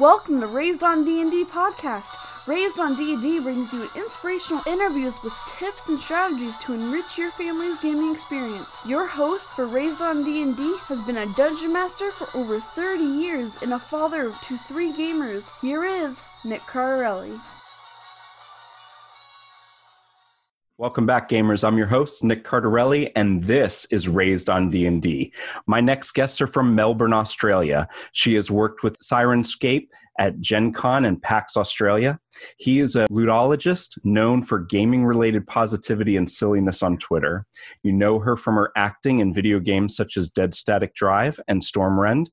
Welcome to Raised on D&D podcast. Raised on D&D brings you inspirational interviews with tips and strategies to enrich your family's gaming experience. Your host for Raised on D&D has been a dungeon master for over 30 years and a father to three gamers. Here is Nick Cardarelli. Welcome back, gamers. I'm your host, Nick Cardarelli, and this is Raised on D&D. My next guests are from Melbourne, Australia. She has worked with Syrinscape at Gen Con and PAX Australia. He is a ludologist known for gaming-related positivity and silliness on Twitter. You know her from her acting in video games such as Dead Static Drive and Stormrend,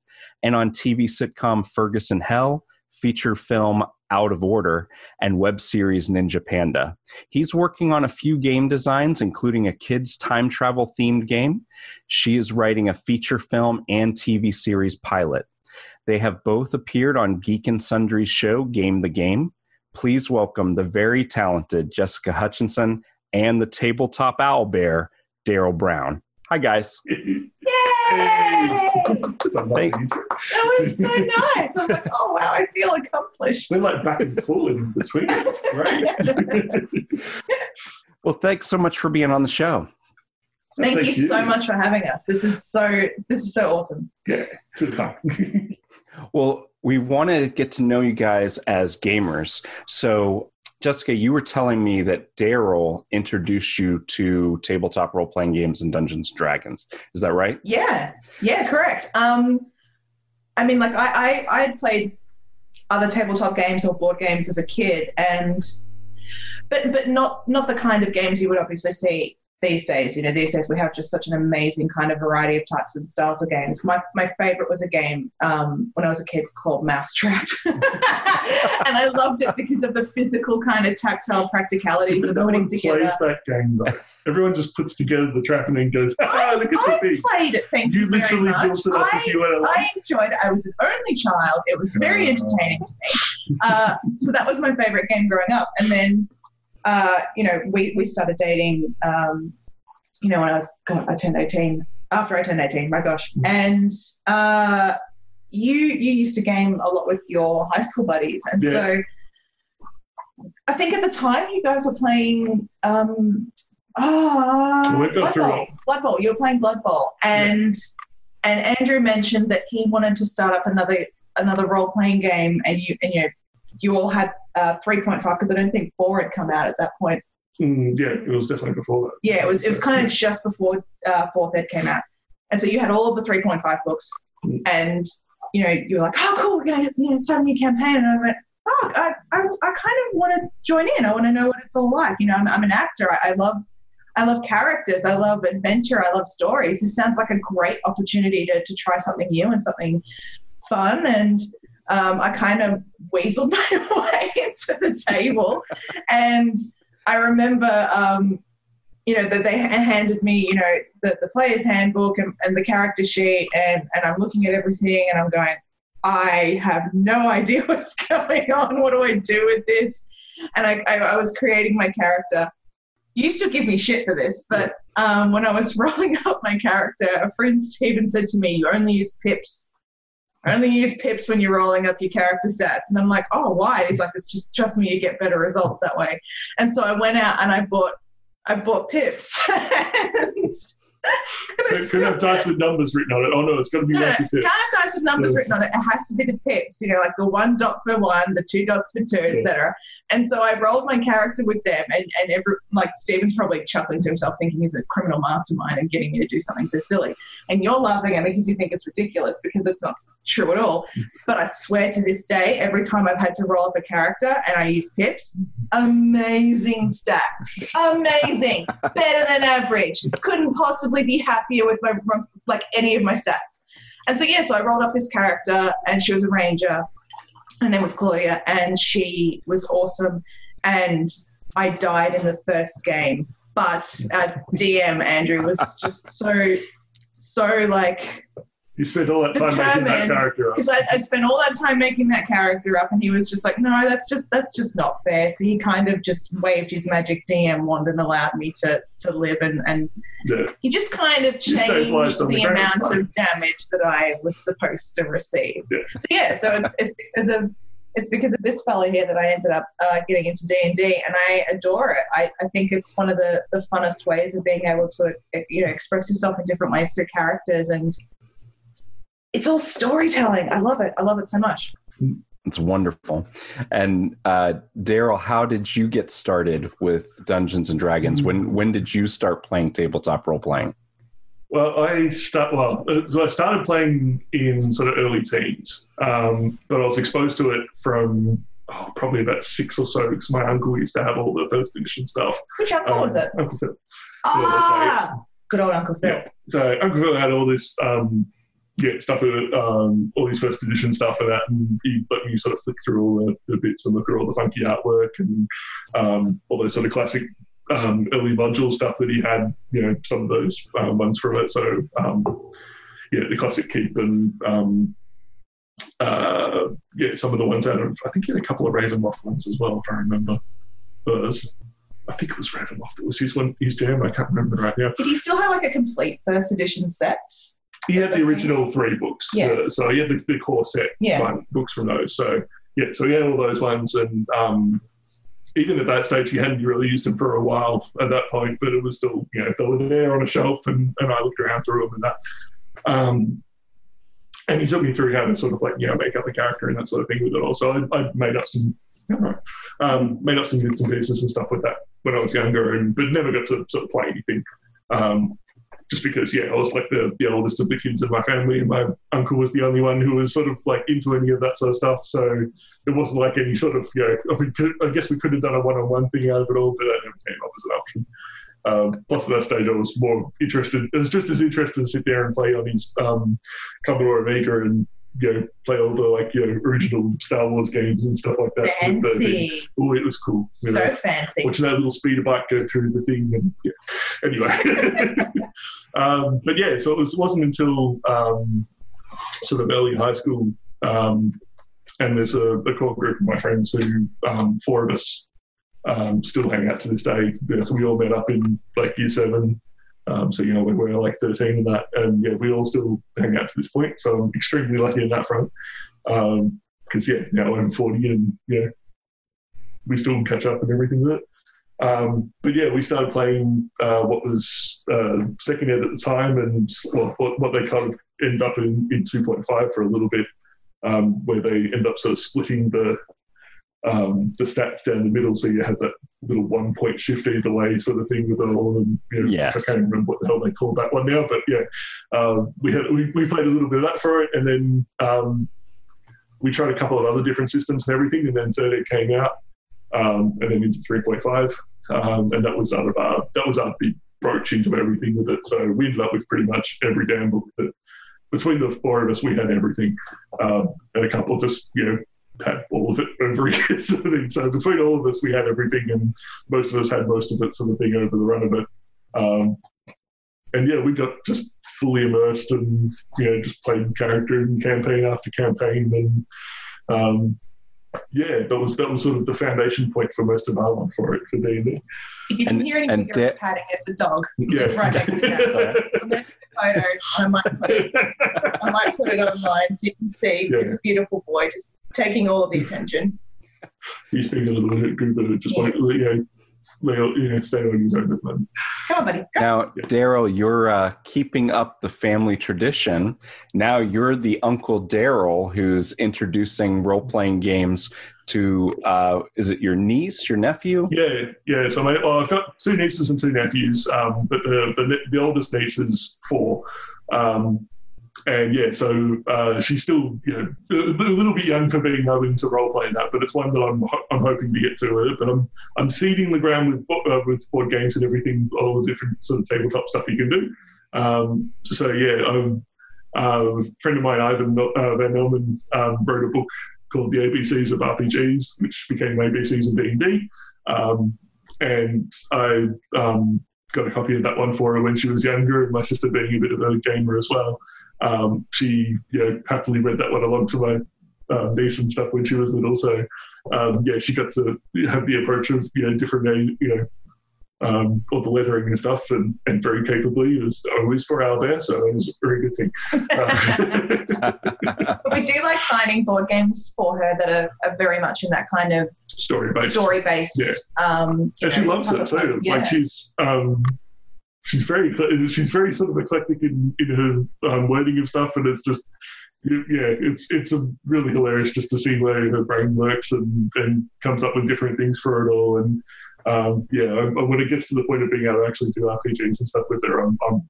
and on TV sitcom Ferguson Hell, feature film Out of Order, and web series Ninja Panda. He's working on a few game designs, including a kids' time travel themed game. She is writing a feature film and TV series pilot. They have both appeared on Geek and Sundry's show, Game the Game. Please welcome the very talented Jessica Hutchinson and the tabletop owl bear, Daryl Brown. Hi, guys. Yay! Thank- That was so nice. I'm like, oh wow, I feel accomplished. We're like back and forth in between. It's great. Well, thanks so much for being on the show. Thank, you, so much for having us. This is so this is so awesome. Yeah, good fun. Well, we want to get to know you guys as gamers. So, Jessica, you were telling me that Daryl introduced you to tabletop role playing games and Dungeons and Dragons. Is that right? Yeah, yeah, correct. Um, I mean, like I, I, I had played other tabletop games or board games as a kid, and but but not not the kind of games you would obviously see these days. You know, these days we have just such an amazing kind of variety of types and styles of games. My my favorite was a game um, when I was a kid called Mousetrap, and I loved it because of the physical kind of tactile practicalities of no putting together. plays that game though. Everyone just puts together the trap and then goes, ah, look at I the thing. played it. Thank You you, very literally much. built it up as I, you went along. I enjoyed it. I was an only child. It was very Oh. entertaining to me. Uh, so that was my favorite game growing up. And then, uh, you know, we, we started dating, um, you know, when I was, God, I turned 18, after I turned 18, my gosh. And uh, you, you used to game a lot with your high school buddies. And Yeah. so I think at the time you guys were playing, um, oh, Blood Bowl. Blood Bowl. You were playing Blood Bowl. And, and Andrew mentioned that he wanted to start up another another role playing game, and you and you you all had uh, three point five because I don't think four had come out at that point. Mm, yeah, it was definitely before that. Yeah, it was it was kind of just before uh, fourth ed came out, and so you had all of the three point five books, Mm. and you know you were like, oh cool, we're gonna you know, start a new campaign, and I went. Oh, I, I, I kind of want to join in. I want to know what it's all like. You know, I'm, I'm an actor. I, I love I love characters. I love adventure. I love stories. This sounds like a great opportunity to, to try something new and something fun. And um, I kind of weaseled my way into the table. And I remember, um, you know, that they handed me, you know, the, the player's handbook and, and the character sheet. And, and I'm looking at everything and I'm going, I have no idea what's going on. What do I do with this? And I, I, I was creating my character you used to give me shit for this, but um, when I was rolling up my character, a friend Stephen said to me, "You only use pips. Only use pips when you're rolling up your character stats." And I'm like, "Oh, why?" He's like, "It's just trust me, you get better results that way." And so I went out and I bought, I bought pips. and, and Could have dice with numbers written on it. Oh no, it's got to be no, can't have dice with numbers Yes. written on it. It has to be the pips, you know, like the one dot for one, the two dots for two, Yeah. etc. And so I rolled my character with them, and and every like Steven's probably chuckling to himself, thinking he's a criminal mastermind and getting me to do something so silly. And you're laughing at me because you think it's ridiculous because it's not true at all. But I swear to this day, every time I've had to roll up a character and I use pips, amazing stats, amazing, better than average. Couldn't possibly be happier with my like any of my stats. And so yeah, so I rolled up this character, and she was a ranger. Her name was Claudia, and she was awesome. And I died in the first game, but uh, our DM Andrew was just so, so like You spent all that time making that character up. because I'd spent all that time making that character up, and he was just like, "No, that's just that's just not fair." So he kind of just waved his magic DM wand and allowed me to to live, and and Yeah. he just kind of changed the the amount of damage that I was supposed to receive. Yeah. So yeah, so it's it's because of it's because of this fellow here that I ended up uh, getting into D and D, and I adore it. I, I think it's one of the the funnest ways of being able to you know express yourself in different ways through characters, and it's all storytelling. I love it. I love it so much. It's wonderful. And uh, Daryl, how did you get started with Dungeons and Dragons? When when did you start playing tabletop role playing? Well, I start well. uh, So I started playing in sort of early teens, um, but I was exposed to it from oh, probably about six or so because my uncle used to have all the first edition stuff. Which uncle Um, was it? Uncle Phil. Ah, good old Uncle Phil. Yeah. So Uncle Phil had all this, um, yeah, stuff, with, um, all these first edition stuff and that, and he let me sort of flick through all the, the bits and look at all the funky artwork and um, all those sort of classic um, early module stuff that he had. You know, some of those um, ones from it. So um, yeah, the classic keep and um, uh, yeah, some of the ones out of I think he had a couple of Ravenloft ones as well, if I remember. Those. I think it was Ravenloft. It was his one, his jam. I can't remember right now. Did he still have like a complete first edition set? He had the original three books. Yeah. uh, so he had the, the core set Yeah. books from those. So yeah, so he had all those ones, and um, even at that stage, he hadn't really used them for a while at that point, but it was still you know they were there on a shelf, and, and I looked around through them and that. Um, and he took me through how to sort of like you know make up a character and that sort of thing with it. Also, I, I made up some. I don't know, um, made up some bits and pieces and stuff with that when I was younger, and but never got to sort of play anything. Um, just because, yeah, I was like the, the oldest of the kids in my family, and my uncle was the only one who was sort of like into any of that sort of stuff. So it wasn't like any sort of, you know, I, mean, could, I guess we could have done a one on one thing out of it all, but that never came up as an option. Um, plus, at that stage, I was more interested. I was just as interested to sit there and play on his um, Commodore Amiga and you know play all the like you know original Star Wars games and stuff like that. with the thing. Fancy. Oh, it was cool. You know, So fancy. watching that little speeder bike go through the thing. And yeah. Anyway, um, but yeah, so it was, wasn't until um, sort of early high school, um, and there's a, a core group of my friends who um, four of us um, still hang out to this day. We all met up in like year seven. Um, so you know we were like 13 and that, and yeah, we all still hang out to this point. So I'm extremely lucky in that front. Because yeah, now I'm 40 and yeah, we still catch up and everything with it. Um, but yeah, we started playing uh, what was uh, second ed at the time, and what, what they kind of ended up in, in 2.5 for a little bit, um, where they end up sort of splitting the um, the stats down the middle, so you had that little one point shift either way sort of thing with it all. And you know, Yes. I can't remember what the hell they called that one now, but yeah, um, we had we, we played a little bit of that for it, and then um, we tried a couple of other different systems and everything, and then third ed came out, um, and then into 3.5, um, and that was out of our that was our big broach into everything with it. So we ended up with pretty much every damn book that between the four of us we had everything, um, and a couple of us you know had all of it over again sort of thing. So between all of us we had everything, and most of us had most of it sort of thing over the run of it. Um, and yeah, we got just fully immersed and you know just played character and campaign after campaign and um, yeah, that was that was sort of the foundation point for most of our life for it for D and D. If you can And- hear anything, and you're da- patting it's a dog. Yeah, It's right next to the Sorry. So photo. I might put it. I might put it online so you can see Yeah. this beautiful boy just taking all of the attention. He's being a little bit good, but just like Yes. you know, Leo, you know, stay on his own at the moment. Come on, buddy. Go. Now, Daryl, you're uh, keeping up the family tradition. Now you're the Uncle Daryl who's introducing role playing games to, uh, is it your niece, your nephew? Yeah, yeah. So my, well, I've got two nieces and two nephews, um, but the, the the oldest niece is four, um, and yeah, so uh, she's still you know a, a little bit young for being able to role play that, but it's one that I'm ho- I'm hoping to get to it. But I'm I'm seeding the ground with uh, with board games and everything, all the different sort of tabletop stuff you can do. Um, so yeah, um, uh, a friend of mine, Ivan uh, Van Norman, um, wrote a book called The ABCs of RPGs, which became ABCs of D&D. Um, and I um, got a copy of that one for her when she was younger, and my sister being a bit of a gamer as well. Um, she you know happily read that one along to my um, niece and stuff when she was little. So um, yeah, she got to have the approach of you know different you know um, all the lettering and stuff, and, and very capably as always for Albert. So it was a very good thing. but we do like finding board games for her that are, are very much in that kind of story based. Story based. Yeah. Um, and she loves it too. It's yeah. like she's. Um, she's very she's very sort of eclectic in, in her um, wording of stuff, and it's just yeah, it's it's a really hilarious just to see where her brain works and, and comes up with different things for it all. And um, yeah, when it gets to the point of being able to actually do RPGs and stuff with her, I'm, I'm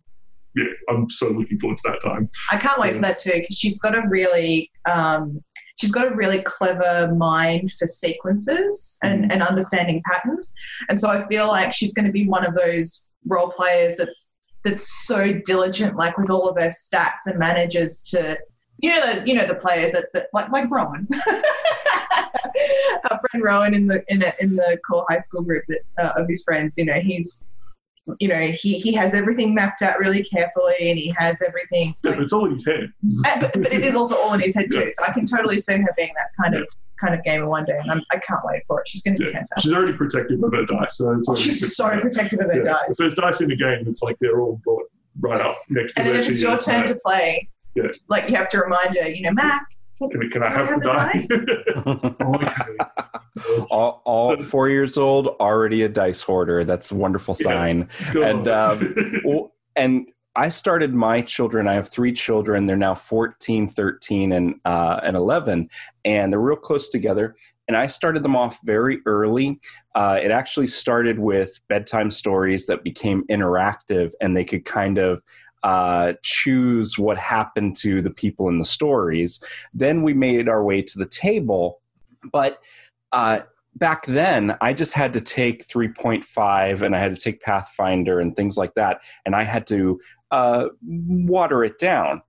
yeah, I'm so looking forward to that time. I can't wait yeah. for that too because she's got a really um, she's got a really clever mind for sequences and, mm. and understanding patterns, and so I feel like she's going to be one of those role players that's that's so diligent, like with all of her stats and manages to you know the you know the players that, that like like Rowan. Our friend Rowan in the in a, in the core high school group that, uh, of his friends, you know, he's you know he he has everything mapped out really carefully and he has everything. Yeah, like, but it's all in his head. Uh, but, but it is also all in his head too. So I can totally see her being that kind of kind of gamer one day, and I'm, I can not wait for it. She's going to be fantastic. She's already protective of her dice. So oh, she's so protective of her yeah. dice. If there's dice in the game, it's like they're all brought right up next to And then if it's your turn to play, yeah. like you have to remind her, you know, Mac. Can, can I have, have the, dice? all, all four years old, already a dice hoarder. That's a wonderful sign. Yeah. And um, and I started my children. I have three children. They're now 14, 13, and uh, and 11, and they're real close together. And I started them off very early. Uh, it actually started with bedtime stories that became interactive, and they could kind of uh, choose what happened to the people in the stories. Then we made our way to the table, but uh, back then I just had to take 3.5 and I had to take Pathfinder and things like that, and I had to uh, water it down.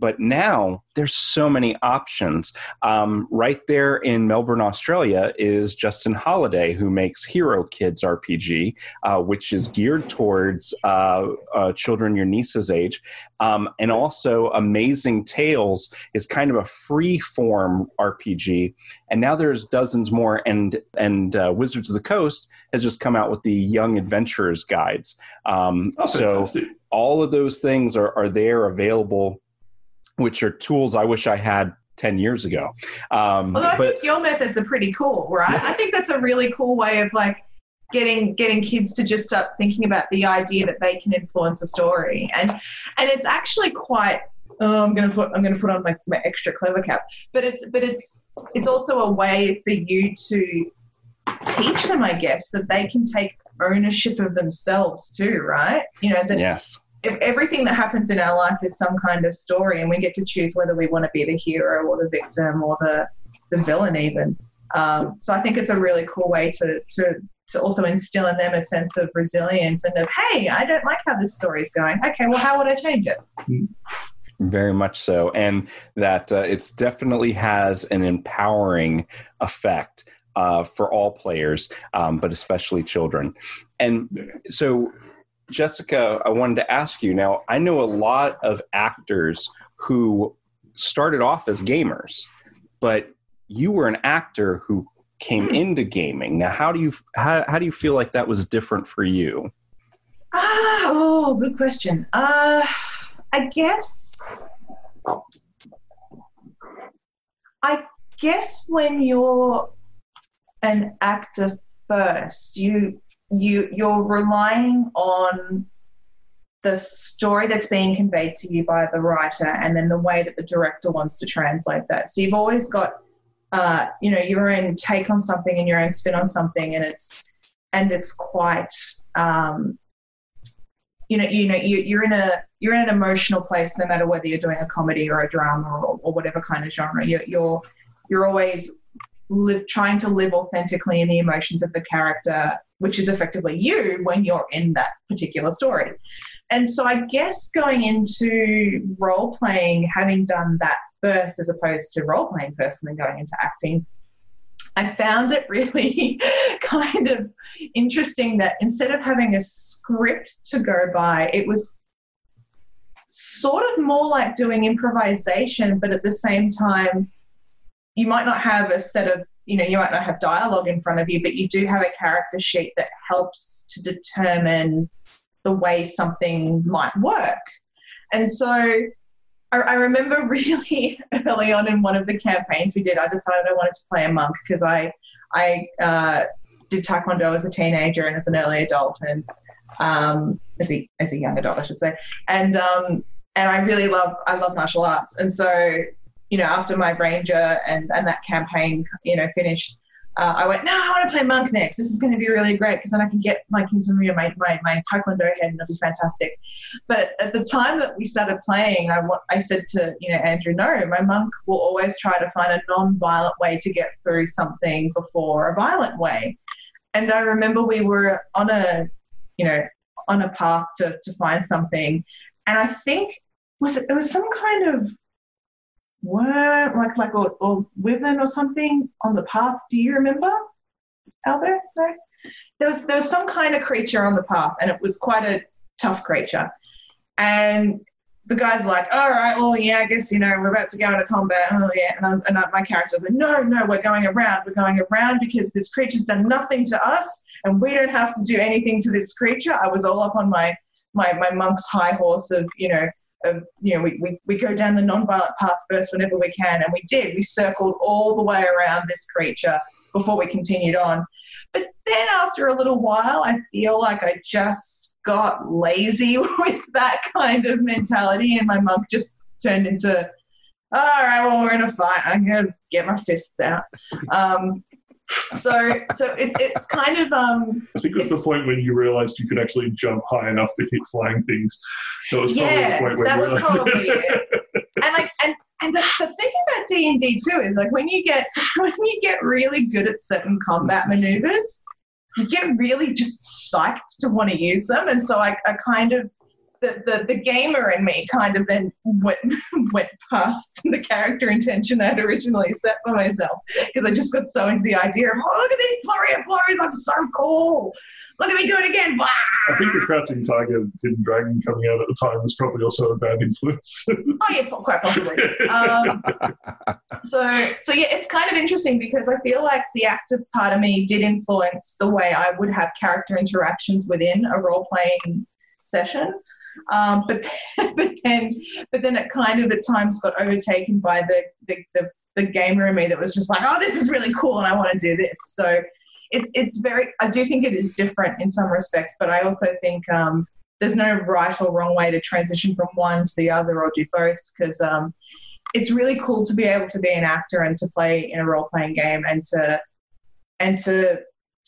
But now there's so many options. Um, right there in Melbourne, Australia, is Justin Halliday, who makes Hero Kids RPG, uh, which is geared towards uh, uh, children your niece's age. Um, and also, Amazing Tales is kind of a free form RPG. And now there's dozens more. And, and uh, Wizards of the Coast has just come out with the Young Adventurers guides. Um, oh, so all of those things are, are there available which are tools I wish I had 10 years ago. Um, Although I but, think your methods are pretty cool, right? I think that's a really cool way of like getting getting kids to just start thinking about the idea that they can influence a story. And and it's actually quite oh, I'm gonna put I'm gonna put on my, my extra clever cap. But it's but it's it's also a way for you to teach them, I guess, that they can take ownership of themselves too, right? You know, that yes everything that happens in our life is some kind of story, and we get to choose whether we want to be the hero or the victim or the the villain, even. Um, so I think it's a really cool way to to to also instill in them a sense of resilience and of hey, I don't like how this story is going. Okay, well, how would I change it? Very much so, and that uh, it's definitely has an empowering effect uh, for all players, um, but especially children. And so Jessica, I wanted to ask you now, I know a lot of actors who started off as gamers, but you were an actor who came into gaming. Now, how do you how, how do you feel like that was different for you? Ah, oh, good question. Uh, I guess I guess when you're an actor first, you you you're relying on the story that's being conveyed to you by the writer and then the way that the director wants to translate that. So you've always got uh, you know your own take on something and your own spin on something and it's and it's quite um, you know you know you, you're in a you're in an emotional place no matter whether you're doing a comedy or a drama or, or whatever kind of genre. You're you're, you're always live, trying to live authentically in the emotions of the character which is effectively you when you're in that particular story. And so I guess going into role playing, having done that first as opposed to role playing first and then going into acting, I found it really kind of interesting that instead of having a script to go by, it was sort of more like doing improvisation, but at the same time, you might not have a set of, you know, you might not have dialogue in front of you, but you do have a character sheet that helps to determine the way something might work. And so I, remember really early on in one of the campaigns we did, I decided I wanted to play a monk because I, I uh, did taekwondo as a teenager and as an early adult, and um, as a as a young adult, I should say. And um, and I really love I love martial arts, and so you know after my ranger and and that campaign you know finished, uh, I went, no, I want to play monk next. This is going to be really great because then I can get my you know, my, my, my taekwondo head and it'll be fantastic. But at the time that we started playing, I, I said to you know Andrew, no, my monk will always try to find a non-violent way to get through something before a violent way. And I remember we were on a you know on a path to, to find something, and I think was it, it was some kind of worm, like like or, or women or something on the path. Do you remember, Albert? No? There was there was some kind of creature on the path, and it was quite a tough creature. And the guy's are like, all right, well, yeah, I guess, you know, we're about to go into combat. Oh, yeah. And, I'm, and my character's like, no, no, we're going around. We're going around because this creature's done nothing to us and we don't have to do anything to this creature. I was all up on my, my, my monk's high horse of, you know, of, you know, we, we, we go down the non-violent path first whenever we can. And we did. We circled all the way around this creature before we continued on. But then after a little while, I feel like I just got lazy with that kind of mentality. And my monk just turned into, all right, well, we're in a fight. I'm going to get my fists out. Um, so so it's it's kind of um I think it was the point when you realized you could actually jump high enough to hit flying things. That was yeah, probably the point where that was realized probably it. And like and and the, the thing about D and D too is like when you get when you get really good at certain combat maneuvers, you get really just psyched to want to use them. And so I, I kind of the, the, the gamer in me kind of then went went past the character intention I'd originally set for myself because I just got so into the idea of oh, look at these flurry of flurries, I'm so cool. Look at me do it again. I think the Crouching Tiger, Hidden Dragon coming out at the time was probably also a bad influence. Oh yeah, quite possibly. Um, so so yeah, it's kind of interesting because I feel like the active part of me did influence the way I would have character interactions within a role playing session. Um, but but then but then it kind of at times got overtaken by the the, the the gamer in me that was just like, oh, this is really cool, and I want to do this. So it's it's very. I do think it is different in some respects, but I also think um, there's no right or wrong way to transition from one to the other or do both because um, it's really cool to be able to be an actor and to play in a role playing game and to and to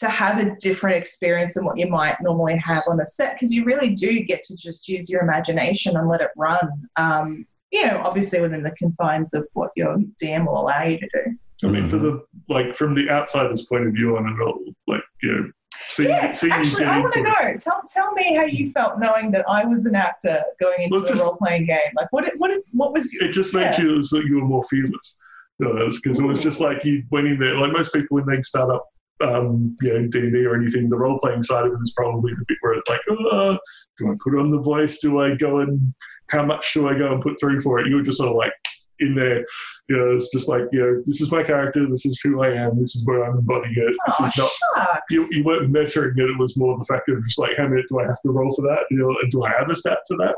to have a different experience than what you might normally have on a set because you really do get to just use your imagination and let it run. Um, you know, obviously within the confines of what your DM will allow you to do. I mean, for the mm-hmm. like from the outsider's point of view on it all, like you know, seeing, yeah, seeing you actually, I want to into it. know. Tell, tell me how you mm. felt knowing that I was an actor going into Well, just- a role playing game. Like, what? What? What was? It just made Yeah. you so you were more fearless. Because it was mm. just like you went in there, like most people when they start up, um, you know, D and D or anything, the role playing side of it is probably the bit where it's like, oh, do I put on the voice? Do I go and how much do I go and put through for it? You were just sort of like in there, you know, it's just like, you know, this is my character, this is who I am, this is where I'm embodying it. This Oh, is not shucks. you, you weren't measuring it. It was more the fact of just like, how many do I have to roll for that? You know, and do I have a stat for that?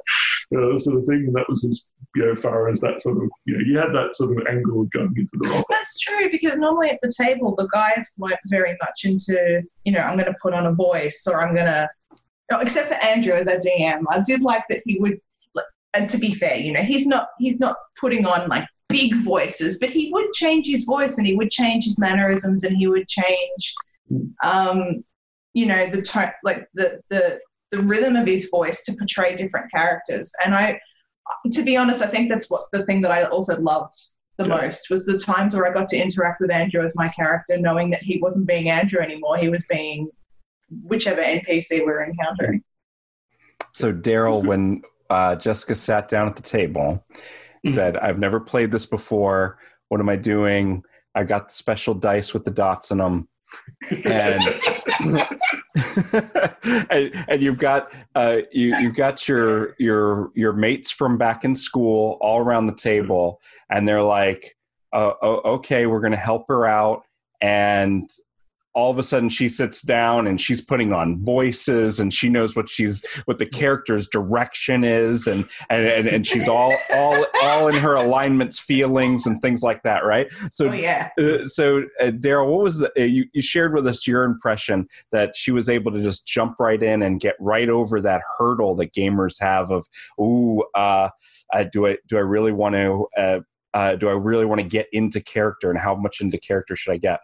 You know, sort of thing. And that was as you know, far as that sort of, you know, you had that sort of angle going into the role. That's true because normally at the table the guys weren't very much into, you know, I'm going to put on a voice or I'm going to, except for Andrew as our DM. I did like that he would, and to be fair, you know, he's not he's not putting on like big voices, but he would change his voice and he would change his mannerisms and he would change, um, you know, the tone, like the the the rhythm of his voice to portray different characters. And I, to be honest, I think that's what the thing that I also loved the Yeah. most was the times where I got to interact with Andrew as my character, knowing that he wasn't being Andrew anymore. He was being whichever NPC we were encountering. So Daryl, when uh, Jessica sat down at the table, said, "I've never played this before. What am I doing? I got the special dice with the dots in them." And and, and you've got uh, you you've got your your your mates from back in school all around the table, and they're like, oh, oh, "Okay, we're going to help her out." And all of a sudden she sits down and she's putting on voices and she knows what she's what the character's direction is and and and, and she's all all all in her alignments feelings and things like that right so oh, yeah uh, so uh, daryl what was uh, you, you shared with us your impression that she was able to just jump right in and get right over that hurdle that gamers have of ooh uh, uh do i do i really want to uh, uh, do I really want to get into character and how much into character should I get?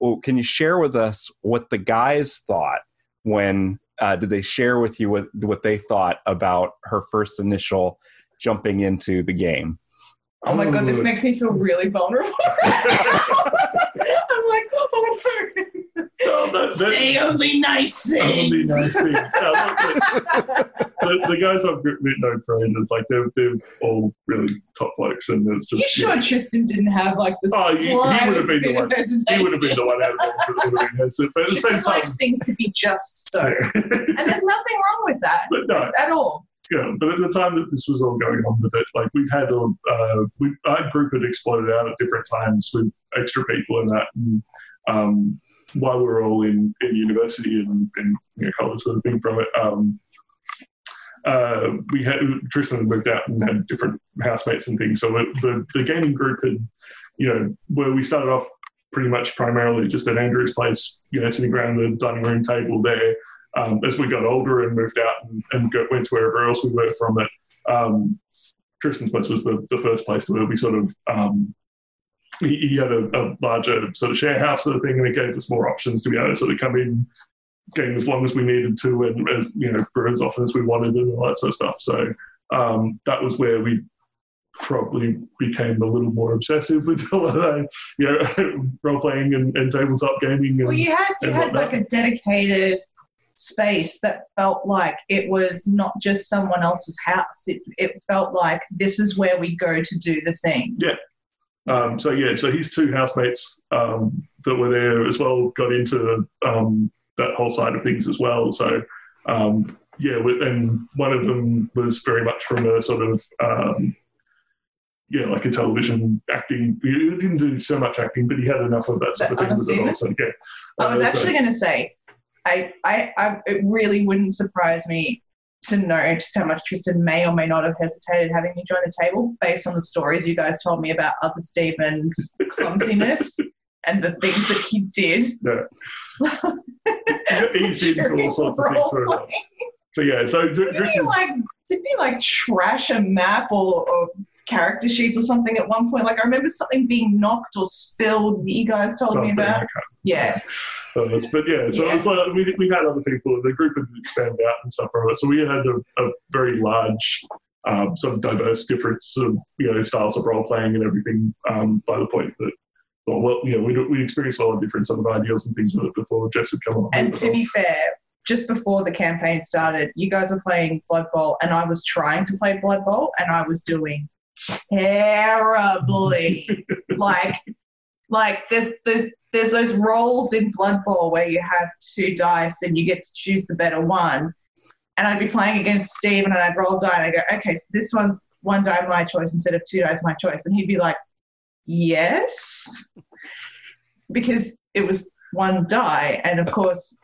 Well, can you share with us what the guys thought when uh, did they share with you what, what they thought about her first initial jumping into the game? Oh my god, this makes me feel really vulnerable. I'm like, oh no. Oh, that, that, Say only nice things. Only nice things. Yeah, look, the, the, guys I've known for ages, like they're, they're all really top blokes, and it's just. You sure yeah. Tristan didn't have like the Oh, he, he would have been the one. He would have been the one out of all that would have been hesitant. But at the same time, likes things to be just so, yeah. and there's nothing wrong with that but no, at all. Yeah, but at the time that this was all going on with it, like we've had a, uh, we, our group had exploded out at different times with extra people and that. And, um, while we were all in, in university and, and you know, college sort of thing from it, um, uh, we had Tristan had moved out and had different housemates and things. So it, the the gaming group had, you know, where we started off pretty much primarily just at Andrew's place, you know, sitting around the dining room table there. Um, as we got older and moved out and, and got, went to wherever else we were from it, um, Tristan's place was the, the first place where we sort of um, he, he, had a, a, larger sort of share house sort of thing, and it gave us more options to be able to sort of come in, game as long as we needed to, and as you know, for as often as we wanted, and all that sort of stuff. So um, that was where we probably became a little more obsessive with a lot of you know role playing and, and, tabletop gaming. And, well, you had you had like a dedicated space that felt like it was not just someone else's house. It it felt like this is where we go to do the thing. Yeah. Um, so yeah, so his two housemates um, that were there as well got into um, that whole side of things as well. So um, yeah, and one of them was very much from a sort of um, yeah, like a television acting. He didn't do so much acting, but he had enough of that sort of thing with it also. Yeah. I was Uh, actually so- going to say, I, I, I, it really wouldn't surprise me to know just how much Tristan may or may not have hesitated having me join the table based on the stories you guys told me about other Stephen's clumsiness and the things that he did. Yeah. He's into all sorts of things. So yeah, so Dr- Didn't he like? Didn't he like trash a map or, or character sheets or something at one point? Like I remember something being knocked or spilled. that You guys told me something, I about. Yeah. But yeah, so it was like we, we had other people. The group had expanded out and stuff from it. So we had a, a very large, um, sort of diverse difference of you know styles of role playing and everything. Um, by the point that, well, well you know, we we experienced a lot of different sort of ideas and things with it before Jess had come along. And to be fair, just before the campaign started, you guys were playing Blood Bowl, and I was trying to play Blood Bowl, and I was doing terribly. like, like there's there's there's those rolls in Blood Bowl where you have two dice and you get to choose the better one. And I'd be playing against Steve, and I'd roll die, and I go, okay, so this one's one die my choice instead of two dice my choice, and he'd be like, yes, because it was one die, and of course,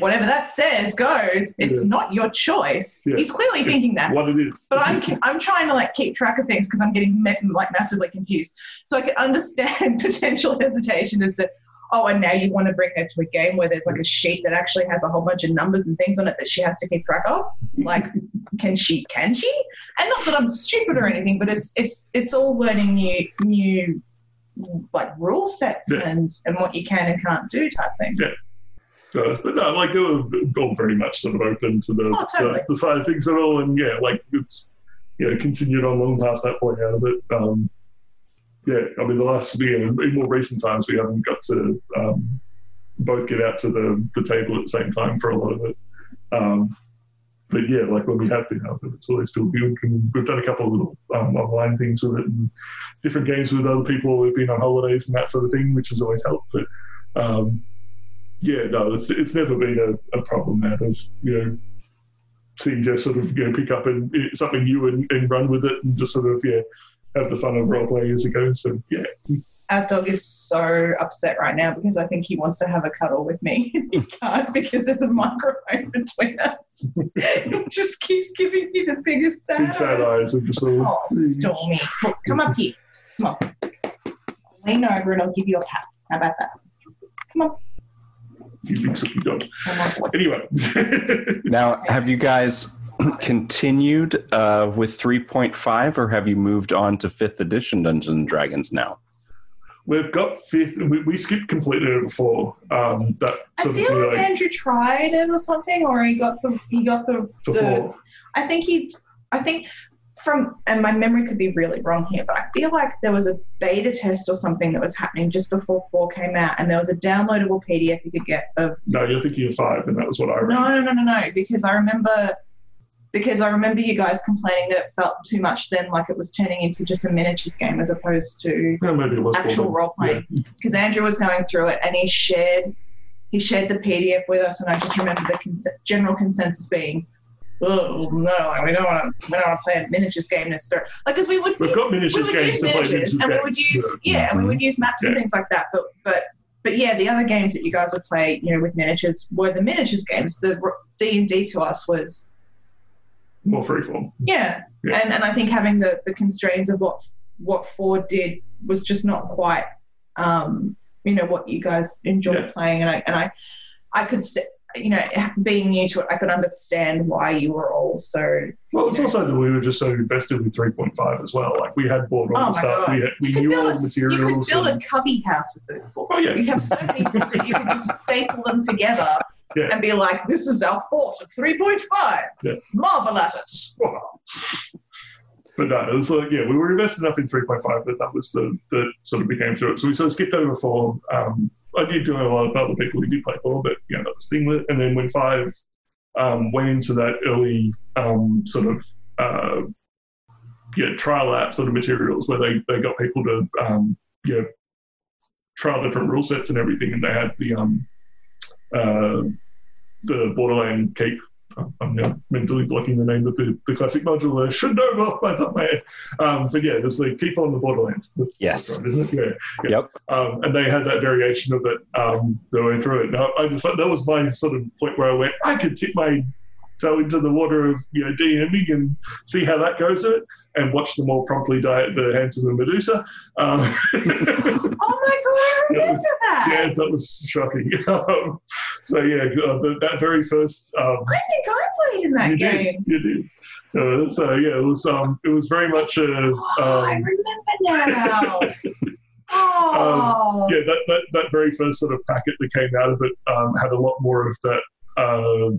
whatever that says goes. It's Yeah. not your choice. Yeah. He's clearly thinking that. what it is. But I'm I'm trying to like keep track of things because I'm getting ma- like massively confused. So I can understand potential hesitation and to oh, and now you want to bring her to a game where there's like a sheet that actually has a whole bunch of numbers and things on it that she has to keep track of. Like, can she? Can she? And not that I'm stupid or anything, but it's it's it's all learning new new like rule sets Yeah. and and what you can and can't do type thing. So, but no, like they were all very much sort of open to the, Oh, totally. the, the side of things at all, and yeah, like it's you know continued on long past that point out of it. Um, yeah, I mean the last you know, in more recent times we haven't got to um, both get out to the, the table at the same time for a lot of it. Um, but yeah, like when we have been out, it's always still good. And we've done a couple of little um, online things with it, and different games with other people. We've been on holidays and that sort of thing, which has always helped. But um, yeah, no, it's it's never been a, a problem out of you know seeing Jess sort of you know pick up and something new and, and run with it and just sort of yeah have the fun of role playing as it goes. So yeah, Our dog is so upset right now because I think he wants to have a cuddle with me. he can't because there's a microphone between us. he just keeps giving me the biggest sad big sad eyes. eyes and just sort of Oh, Stormy. Come up here. Come on. Lean over and I'll give you a pat. How about that? Come on. You big sucky dog. Come on, boy. Anyway, Now, have you guys continued uh, with 3.5 or have you moved on to 5th edition Dungeons and Dragons now? we've got fifth. We, we skipped completely over four. Um, that I sort of feel like like Andrew tried it or something, or he got the he got the, for the. I think he I think from and my memory could be really wrong here, but I feel like there was a beta test or something that was happening just before four came out, and there was a downloadable PDF you could get of No, you're thinking of five, and that was what I remember. no no no no no because I remember because I remember you guys complaining that it felt too much then like it was turning into just a miniatures game as opposed to No, maybe it was actual role playing because Andrew was going through it and he shared he shared the PDF with us and I just remember the cons- general consensus being oh no like, we don't want to we don't want to play a miniatures game necessarily like because we would We've got miniatures games to play miniatures and we would use Yeah. yeah, and we would use maps and things like that but but but yeah the other games that you guys would play you know with miniatures were the miniatures games the D and D to us was more freeform. yeah. Yeah. And and I think having the, the constraints of what what Ford did was just not quite um, you know what you guys enjoyed Yeah. playing and I and I I could say you know being new to it I could understand why you were all so Well, it's Yeah. also that we were just so invested with 3.5 as well. Like we had bought all Oh the stuff. God. We, had, we knew all the materials. you could build a cubby house with those books. Oh, yeah. You have so many books that you could just staple them together Yeah. and be like, this is our fort of 3.5. Yeah. Marvel at it. But no, it was like, yeah, we were invested enough in 3.5 that that was the, the sort of became through it. So we sort of skipped over four. Um, I did do a lot of other people who did play four, but, you know, that was thing And then when five um, went into that early um, sort of, uh, yeah, trial app sort of materials where they, they got people to, um, yeah, trial different rule sets and everything. And they had the, um, uh, the Borderland Keep I'm now mentally blocking the name of the, the classic module. I should know off by the top of my head. Um, but yeah, there's the Keep on the Borderlands. That's, Yes. that's right, isn't it? Yeah. Yep. Um, and they had that variation of it um, that went through it. Now, I just that was my sort of point where I went, I could tip my toe into the water of you know DMing and see how that goes it, and watch them all promptly die at the hands of the Medusa. Um, Oh my god, I remember was- that. yeah, that was shocking. Um, so yeah, uh, the, that very first um, I think I played in that you game. did. You did. Uh, so yeah, it was um, it was very much a Oh, I um, remember now. oh, yeah that, that that very first sort of packet that came out of it um, had a lot more of that uh,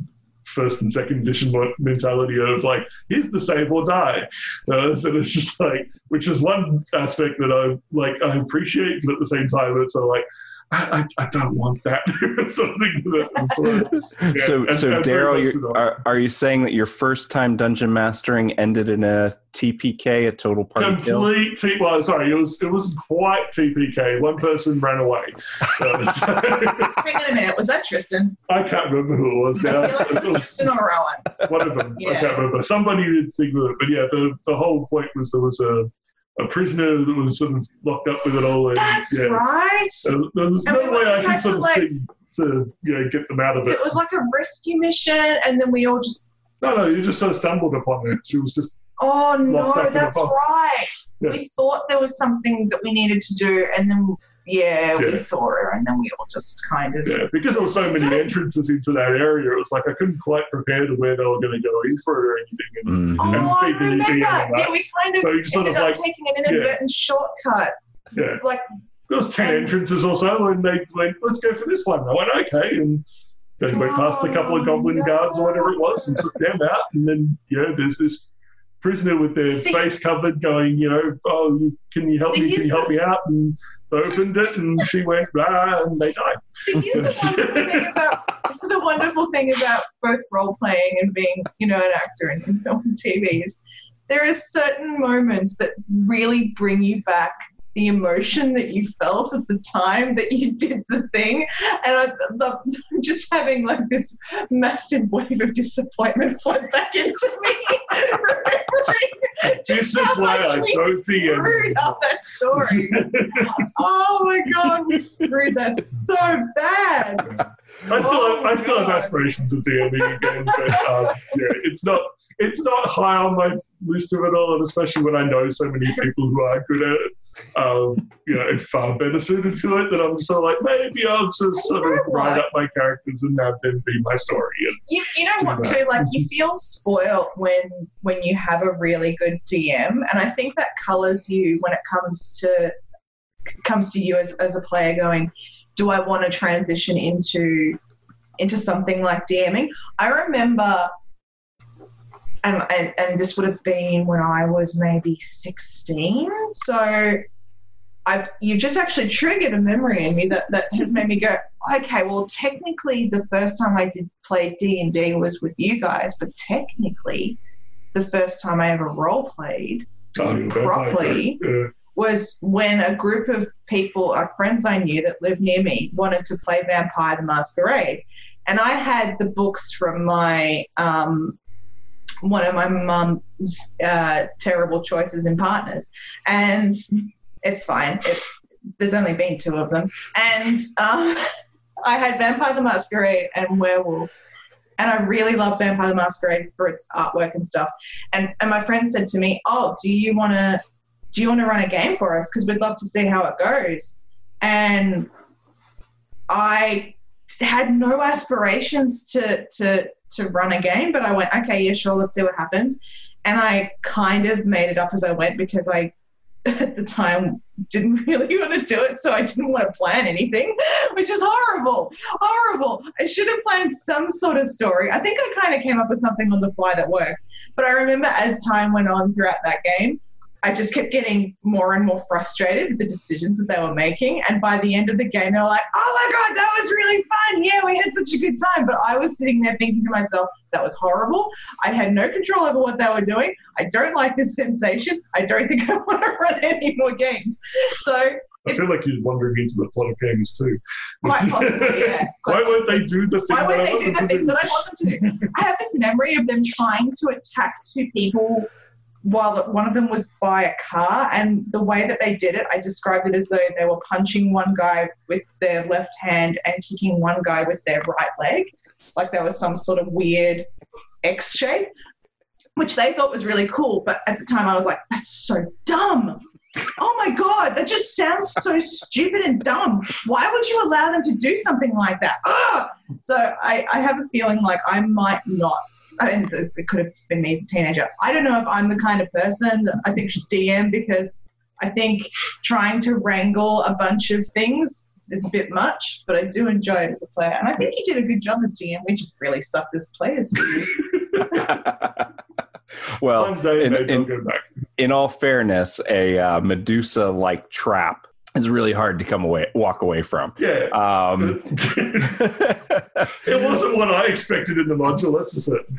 first and second edition mentality of like here's the save or die. Uh, so it's just like which is one aspect that I like I appreciate, but at the same time it's sort of like. I, I, I don't want that something that was sort of, yeah, so, and- so and Daryl, you- so. are, are you saying that your first time dungeon mastering ended in a TPK, a total party kill? complete T- well sorry it was it wasn't quite TPK one person ran away Uh, so- hang on a minute. Was that Tristan? I can't remember who it was now like it It was was Tristan or Rowan. one of them I can't remember somebody did think of it but yeah the, the whole point was there was a, a prisoner that was sort of locked up with it all and That's yeah right. Uh, there's And no we way I can sort of like- see to you know get them out of it It was like a rescue mission, and then we all just. no no you just sort of stumbled upon it she was just Oh no, that's right. Yeah. We thought there was something that we needed to do, and then yeah, we saw her, and then we all just kind of. yeah because there were so many entrances into that area it was like I couldn't quite prepare to where they were going to go in for it or anything and Mhm. And Oh, I remember. to you Yeah, we kind of So you just sort ended of up like- taking an inadvertent shortcut. yeah Like, there was 10 And- entrances or so and they went let's go for this one I went okay and they went past a couple of Oh, goblin no. guards or whatever it was and took them out and then you know there's this prisoner with their See- face covered going you know oh can you help See, me can you help me out and they opened it and she went blah and they died. The wonderful thing about the wonderful thing about both role playing and being, you know, an actor in film and TV is there are certain moments that really bring you back the emotion that you felt at the time that you did the thing. And I, the, just having like this massive wave of disappointment flood back into me, remembering This just is why I we don't think it- screwed up that story. oh my god, we screwed that so bad. I still, Oh have, I still have aspirations of DMing again, but um, yeah, it's not, it's not high on my list of it all, and especially when I know so many people who are good at it, um, you know, far better suited to it. That I'm sort of like, maybe I'll just sort of write up my characters and have them be my story. And You, you know what that. too? Like you feel spoiled when when you have a really good DM, and I think that colors you when it comes to comes to you as, as a player going, do I want to transition into into something like DMing? I remember, and, and and this would have been when I was maybe sixteen, so. I've, you've just actually triggered a memory in me that, that has made me go, okay, well, technically, the first time I did play D and D was with you guys, but technically, the first time I ever role played um, Properly. uh, was when a group of people, uh, friends I knew that lived near me, wanted to play Vampire the Masquerade, and I had the books from my um, one of my mum's uh, terrible choices in partners, and it's fine. It, there's only been two of them, and um, I had Vampire the Masquerade and Werewolf. And I really love Vampire the Masquerade for its artwork and stuff. And and my friend said to me, "Oh, do you want to do you want to run a game for us? Because we'd love to see how it goes." And I had no aspirations to to to run a game, but I went, "Okay, yeah, sure, let's see what happens." And I kind of made it up as I went because I at the time didn't really want to do it, so I didn't want to plan anything, which is horrible, horrible. I should have planned some sort of story. I think I kind of came up with something on the fly that worked, but I remember as time went on throughout that game, I just kept getting more and more frustrated with the decisions that they were making. And by the end of the game, they were like, oh my God, that was really fun. Yeah, we had such a good time. But I was sitting there thinking to myself, that was horrible. I had no control over what they were doing. I don't like this sensation. I don't think I want to run any more games. So, I feel like you're wandering into the plot of games too. Quite possibly, yeah. Why Quite won't they do the thing why won't they do the things that I want them to do? I have this memory of them trying to attack two people while one of them was by a car, and the way that they did it, I described it as though they were punching one guy with their left hand and kicking one guy with their right leg, like there was some sort of weird X shape, which they thought was really cool. But at the time, I was like, that's so dumb. Oh my God, that just sounds so stupid and dumb. Why would you allow them to do something like that? Ah! So I, I have a feeling like I might not, and it could have just been me as a teenager. I don't know if I'm the kind of person that I think should DM because I think trying to wrangle a bunch of things is a bit much, but I do enjoy it as a player. And I think you did a good job as DM. We just really sucked as players for you. well, in- in- in all fairness, a uh, Medusa like trap is really hard to come away, walk away from. Yeah. Um, it wasn't what I expected in the module. That's for certain.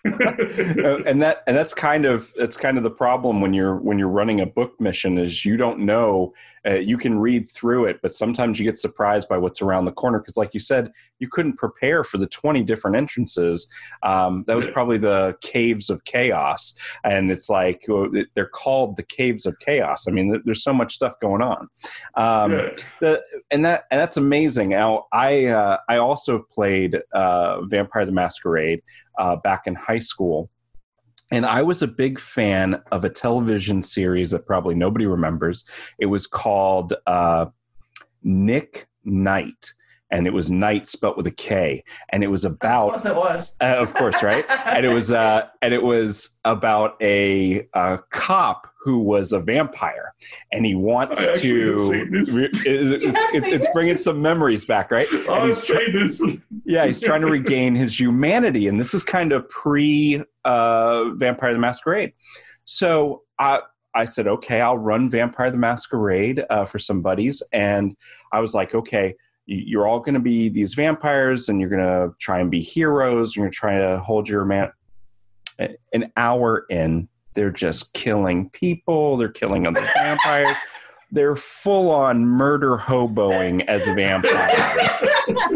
Uh, and that and that's kind of that's kind of the problem when you're when you're running a book mission is you don't know uh, you can read through it but sometimes you get surprised by what's around the corner because like you said you couldn't prepare for the 20 different entrances um, that was Yeah. probably the caves of chaos and it's like they're called the caves of chaos i mean there's so much stuff going on um, yeah. the and that and that's amazing. Now I uh, I also have played uh, Vampire the Masquerade uh, back in high school, and I was a big fan of a television series that probably nobody remembers. It was called uh, Nick Knight, and it was Knight spelt with a K, and it was Of about course it was. uh, of course, right? and it was uh, and it was about a, a cop who was a vampire, and he wants I to. re- it's, You it's, it's bringing some memories back, right? And I've he's try- seen this. yeah, he's trying to regain his humanity, and this is kind of pre uh, Vampire the Masquerade. So I I said, okay, I'll run Vampire the Masquerade uh, for some buddies, and I was like, okay, y- you're all going to be these vampires, and you're going to try and be heroes. And you're trying to hold your man. An hour in, they're just killing people. They're killing other vampires. they're full on murder hoboing as vampires.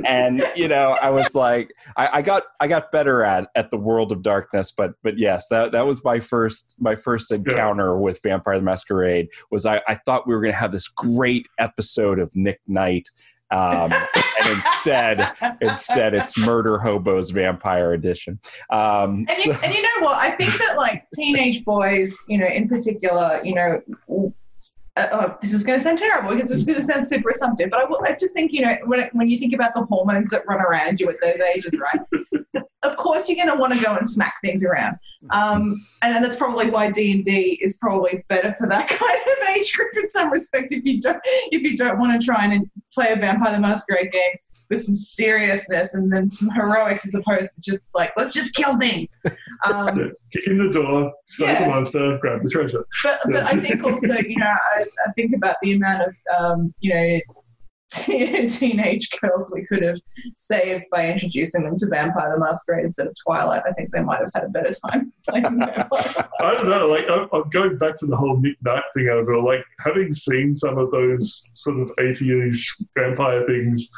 and you know, I was like, I, I, got I got better at at the World of Darkness, but but yes, that that was my first my first encounter yeah. with Vampire the Masquerade. Was I, I thought we were going to have this great episode of Nick Knight um, and instead, instead, it's Murder Hobos Vampire Edition. Um, and, you, and you know what? I think that like teenage boys, you know, in particular, you know, uh, oh, this is going to sound terrible because this is going to sound super assumptive, but I, I just think, you know, when, when you think about the hormones that run around you at those ages, right? Of course, you're going to want to go and smack things around. Um, and that's probably why D&D is probably better for that kind of age group in some respect if you don't, if you don't want to try and play a Vampire the Masquerade game with some seriousness and then some heroics as opposed to just like let's just kill things. Um, Kick in the door, smoke yeah. the monster, grab the treasure. But but I think also you know I, I think about the amount of um, you know teenage girls we could have saved by introducing them to Vampire the Masquerade instead of Twilight. I think they might have had a better time playing I don't know. Like, I'm, I'm, going back to the whole Nick Knight thing over. Like, having seen some of those sort of 80s vampire things,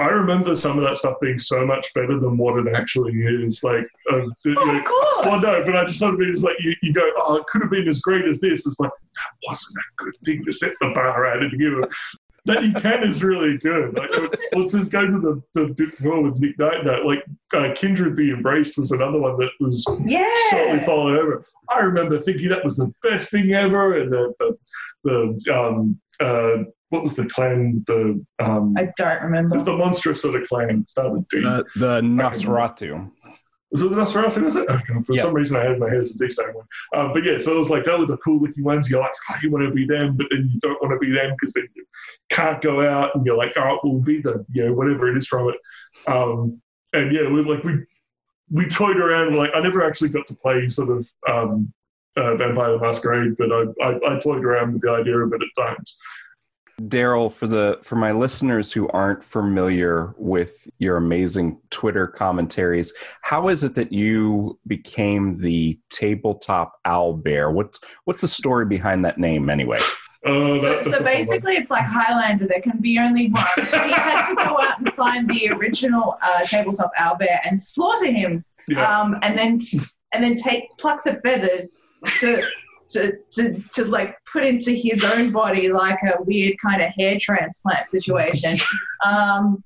I remember some of that stuff being so much better than what it actually is. Like, uh, you know, of course. Well, no, but I just sort of mean it's like you, you go, oh, it could have been as great as this. It's like that wasn't a good thing to set the bar at and give that you can is really good. Like, let's just go to the, the bit more with Nick Knight. That like uh, Kindred Be Embraced was another one that was yeah. shortly followed over. I remember thinking that was the best thing ever, and the the, the um, uh, what was the clan? The um, I don't remember. It was the monstrous sort of clan. Started D. Uh, the Nosferatu. Was it the Nosferatu? Was it? For yep. some reason, I had in my head it's a D one. Um, but yeah, so it was like that was the cool looking ones. You're like, oh, you want to be them, but then you don't want to be them because then you can't go out, and you're like, oh, we'll be the you know whatever it is from it. Um, and yeah, we like we we toyed around. Like I never actually got to play sort of um, uh, Vampire the Masquerade, but I, I, I toyed around with the idea of it at times. Daryl, for the for my listeners who aren't familiar with your amazing Twitter commentaries, how is it that you became the tabletop owl bear? What's what's the story behind that name anyway? Uh, so, so basically, it's like Highlander. There can be only one. So he had to go out and find the original uh, tabletop owlbear and slaughter him, yeah. um, and then and then take pluck the feathers to to, to, to like put into his own body like a weird kind of hair transplant situation. Um,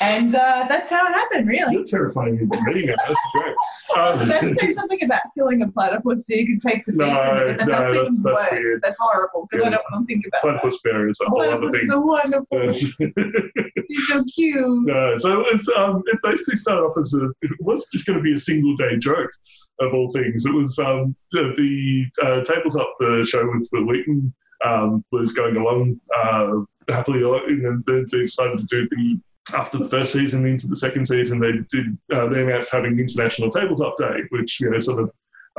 and uh, that's how it happened, really. You're terrifying it. That's great. Um, something about killing a platypus so you can take the meat no, from it, and no, that's, that's even worse. Weird. That's horrible because yeah. I don't want to think about platypus that. bear is a whole other thing. so wonderful. He's so cute. No, so it's um, it basically started off as a it was just going to be a single day joke of all things. It was um, the, uh, tabletop the show with Wil Wheaton um, was going along uh, happily, and they, they decided to do the after the first season into the second season, they did uh, they announced having International Tabletop Day, which you know sort of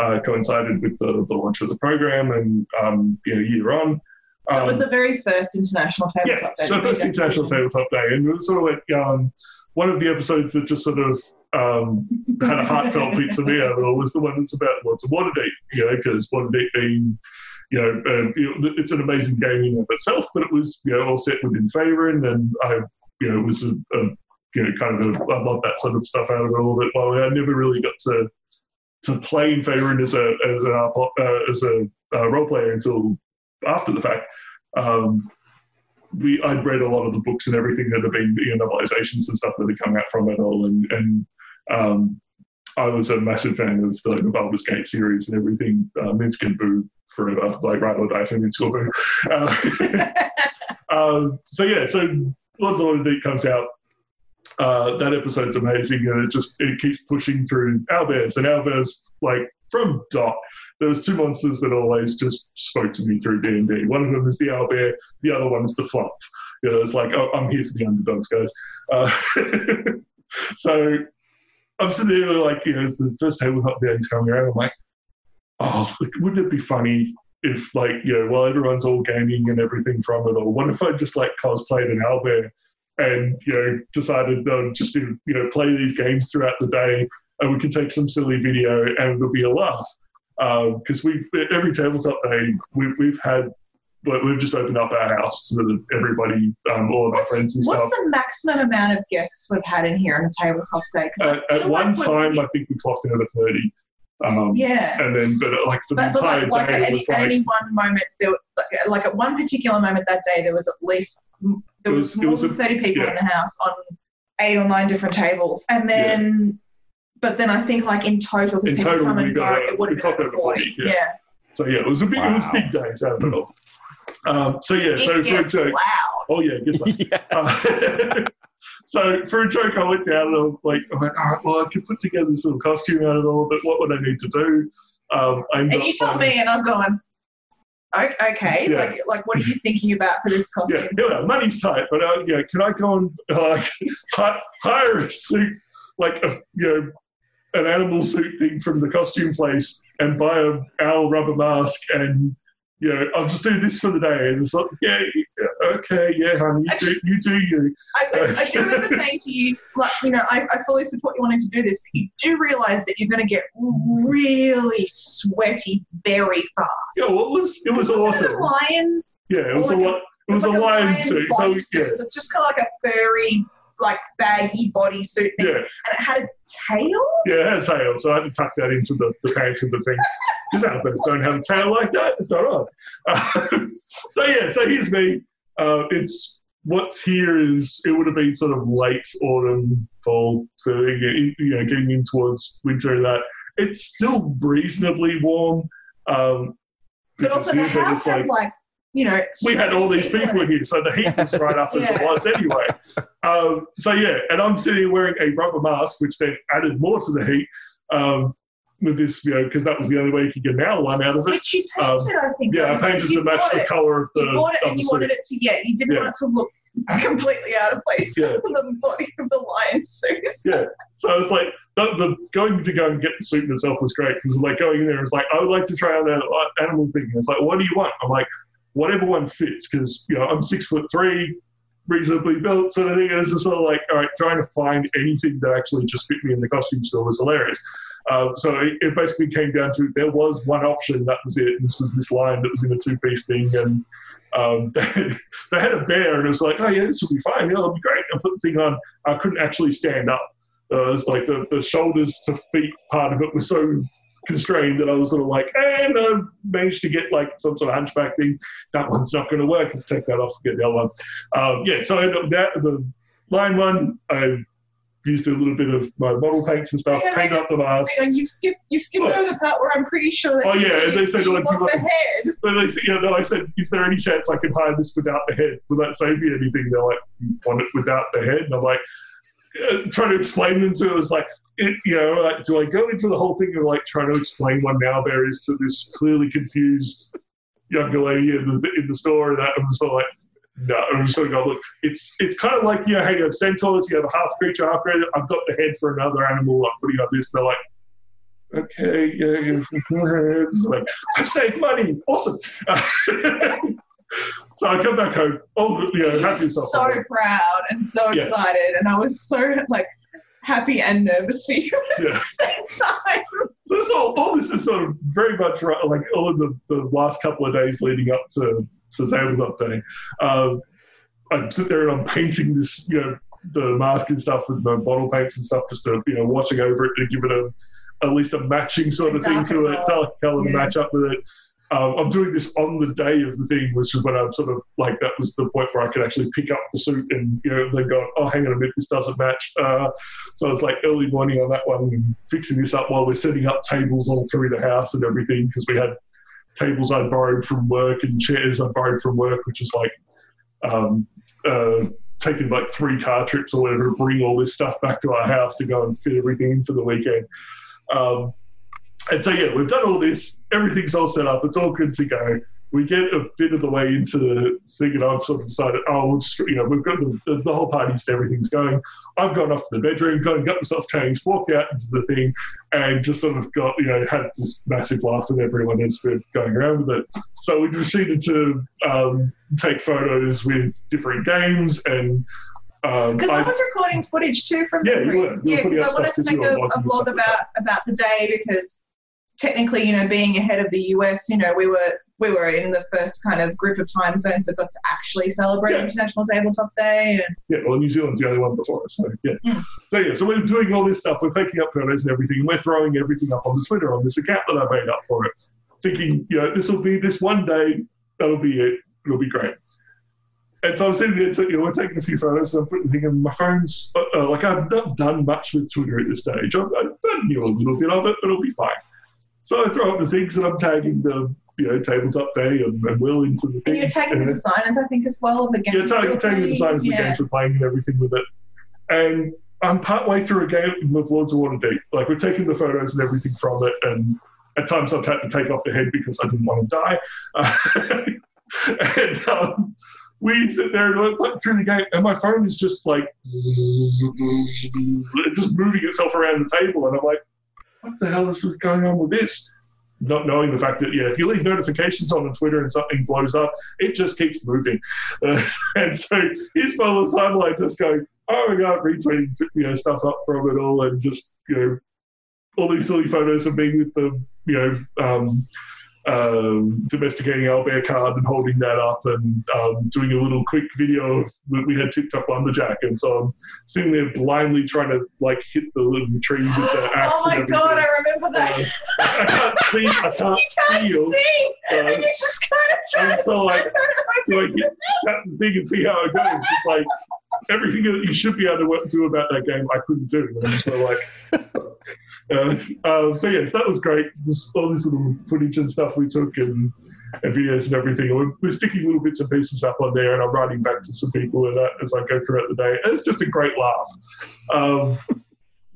uh, coincided with the, the launch of the program and um, you know year on. So it was um, the very first International Tabletop yeah, Day. So first International Tabletop Day, and it was sort of like um, one of the episodes that just sort of um, had a heartfelt me over was the one that's about what's a Waterdeep, you know, because Waterdeep being, you know, uh, it's an amazing game in of itself, but it was, you know, all set within Faerun, and I, you know, it was a, a you know, kind of, a, I love that sort of stuff out of it a little bit. Well, I never really got to to play in Faerun as a as a uh, as a uh, role player until after the fact. Um, we I'd read a lot of the books and everything that have been you know, novelizations and stuff that have come out from it all, and and um, I was a massive fan of the, the Baldur's Gate series and everything. Uh, Minsc and Boo forever, like ride or die for Minsc or Boo. Uh, um, so yeah, so lots of deep comes out. Uh, that episode's amazing, and it just it keeps pushing through owlbears and owlbears like from dot. There was two monsters that always just spoke to me through D and D. One of them is the owlbear, the other one is the flumph. You know, it's like oh, I'm here for the underdogs, guys. Uh, so I'm sitting there like, you know, the first tabletop game's coming around. I'm like, oh, wouldn't it be funny if, like, you know, while everyone's all gaming and everything from it all, what if I just like cosplayed an owlbear and, you know, decided uh, just you know, play these games throughout the day and we could take some silly video and it'll be a laugh. Because um, we every tabletop day, we, we've had but we've just opened up our house so that everybody, um, all of our friends and what's stuff. the maximum amount of guests we've had in here on a tabletop day? 'Cause I At, at one like we're- time, I think we clocked over 30. Um, yeah. And then, but like for the But, but entire like, like day, at, it any, was at like, any one moment, there, were- like, like at one particular moment that day, there was at least there It was, was- it more was than a- thirty people yeah. in the house on eight or nine different tables, and then. But then I think like in total, In total, come we and go, got- it would have been clocked over over 40. 40, yeah. yeah. so yeah, it was a big, it was Wow. big days out of it all. Um, so yeah, so it for a joke, loud. oh yeah, it gets like, yeah. Uh, so for a joke, I went down and I was like, I went, all right, well, I could put together this little costume out of all, but what would I need to do? Um, And up you told finding- me, and I'm going, okay, Yeah. like, like what are you thinking about for this costume? Yeah, yeah, money's tight, but uh, yeah, can I go and uh, hi- hire a suit, like a you know, an animal suit thing from the costume place, and buy a owl rubber mask, and you know, I'll just do this for the day. And it's like, yeah, yeah, okay, yeah, honey, you do, you do you. I, I, I do remember saying to you, like, you know, I, I fully support you wanting to do this, but you do realize that you're going to get really sweaty very fast. Yeah, well, it was it was it awesome. a lion. Yeah, it was a like lot. It was a like lion suit. So yeah, So it's just kind of like a furry, like baggy bodysuit thing, yeah, and it had a tail. yeah. It had a tail, so I had to tuck that into the, the pants of the thing. Because elephants don't have a tail like that. It's not on. Uh, so yeah, so here's me. Uh, it's what's here is it would have been sort of late autumn, fall, so you know, getting in towards winter. and That it's still reasonably warm. Um, But also the house had like, you know, we had all these people here, so the heat was right up as it was anyway. Um, so yeah, and I'm sitting here wearing a rubber mask, which then added more to the heat. Um, with this, you know, because that was the only way you could get an owl one out of it. Which you painted, I think. Yeah, I painted to match the colour of the. You bought it and you suit. wanted it to, yeah, you didn't Yeah. want it to look completely out of place Yeah. the body of the lion suit. Yeah. So it's like the, the going to go and get the suit in itself was great because like going in there it's like I would like to try on an animal thing. It's like what do you want? I'm like whatever one fits because you know I'm six foot three, reasonably built So of thing. And it's just sort of like all right, trying to find anything that actually just fit me in the costume store was hilarious. Um, so it, it basically came down to there was one option that was it. This was this line that was in a two piece thing and. Um, they, they had a bear and it was like, oh yeah, this will be fine. Yeah, it'll be great. I put the thing on. I couldn't actually stand up. Uh, was like the, the shoulders to feet part of it was so constrained that I was sort of like, and I managed to get like some sort of hunchback thing. That one's not going to work. Let's take that off and get the other one. Um, yeah, so I ended up that the line one, I used a little bit of my model paints and stuff, on, paint up the on, you've skipped, you've skipped What? over the part where I'm pretty sure that Oh, yeah, and they said, you like, want the head. But they said, you know, I said, is there any chance I can hide this without the head? Will that save me anything? They're like, you want it without the head? And I'm like, trying to explain them to it was like, it, you know, like, do I go into the whole thing of like trying to explain what now there is to this clearly confused younger lady in the, in the store? And I'm sort of like, no, I'm just sort of go, look, it's it's kind of like, you know, how you have centaurs, you have a half creature, half creature. I've got the head for another animal, I'm putting on this. They're like, okay, yeah, yeah, like, I've saved money. Awesome. so I come back home, all you know, happy stuff. so proud and so Yeah. excited, and I was so like happy and nervous for you at Yeah. the same time. So this all, all this is sort of very much right, like all of the, the last couple of days leading up to, to tabletop day. Um, I sit there and I'm painting this, you know, the mask and stuff with my bottle paints and stuff, just to, you know, watching over it to give it a at least a matching sort of thing to it, dark color to Yeah. match up with it. Um, I'm doing this on the day of the thing, which is when I'm sort of like that was the point where I could actually pick up the suit and you know then go, oh, hang on a minute, this doesn't match. Uh, so it's like early morning on that one, and fixing this up while we're setting up tables all through the house and everything because we had tables I borrowed from work and chairs I borrowed from work, which is like um, uh, taking like three car trips or whatever to bring all this stuff back to our house to go and fit everything in for the weekend. Um, and so yeah, we've done all this. Everything's all set up. It's all good to go. We get a bit of the way into the thing, and I've sort of decided, oh, we'll just, you know, we've got the, the, the whole party's everything's going. I've gone off to the bedroom, gone and got myself changed, walked out into the thing, and just sort of got, you know, had this massive laugh with everyone as we're going around with it. So we proceeded to um, take photos with different games and. Um, Because I, I- was recording footage too from Yeah, you memory. were. You were yeah, because I wanted to make a, a vlog about about the day because technically, you know, being ahead of the US, you know, we were we were in the first kind of group of time zones that got to actually celebrate Yeah. International Tabletop Day. And Yeah, well, New Zealand's the only one before us. So yeah. Mm. So yeah, so we're doing all this stuff. We're taking up photos and everything, and we're throwing everything up on the Twitter on this account that I made up for it, thinking, you know, this will be this one day. That'll be it. It'll be great. And so I'm sitting there, you know, we're taking a few photos, and I'm putting the thing in my phone's uh, uh, like I've not done much with Twitter at this stage. I've, I've done you know, a little bit of it, but it'll be fine. So I throw up the things, and I'm tagging the you know tabletop day and, and Wil into the and you're tagging the designers, I think, as well of the game. yeah, taking, taking the designs of the yeah. games we're playing and everything with it. And I'm partway through a game with Lords of Waterdeep. Like we're taking the photos and everything from it, and at times I've had to take off the head because I didn't want to die. and um, we sit there and we're playing through the game, and my phone is just like just moving itself around the table, and I'm like, what the hell is going on with this? Not knowing the fact that yeah, if you leave notifications on on Twitter and something blows up, it just keeps moving. Uh, and so my little timeline just going, oh my god, retweeting you know stuff up from it all, and just you know all these silly photos of being with the you know um, um, domesticating owlbear card and holding that up and um, doing a little quick video of we we had TikTok lumberjack, and so I'm sitting there blindly trying to like hit the little tree with the axe. Oh my and god. I remember that. Uh, I can't see. I can't you can't feel. see, Uh, and you're just kind of trying I'm to so like, do so I get tap the thing and see how it goes. It's like everything that you should be able to do about that game, I couldn't do. And so like, uh, um, so yes, that was great. Just all this little footage and stuff we took and, and videos and everything. And we're, we're sticking little bits and pieces up on there, and I'm writing back to some people with that as I go throughout the day. And it's just a great laugh. Um,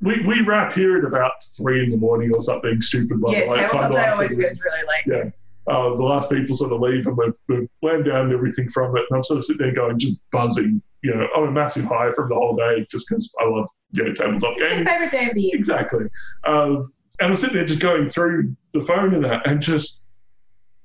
we, we wrap here at about three in the morning or something stupid like Yeah, by the time the Day last always goes really late. yeah. Uh, the last people sort of leave and we've, we've lammed down everything from it. And I'm sort of sitting there going, just buzzing, you know, on a massive high from the whole day just because I love, you know, tabletop It's your favorite day of the year. Exactly. Um, and I'm sitting there just going through the phone and that and just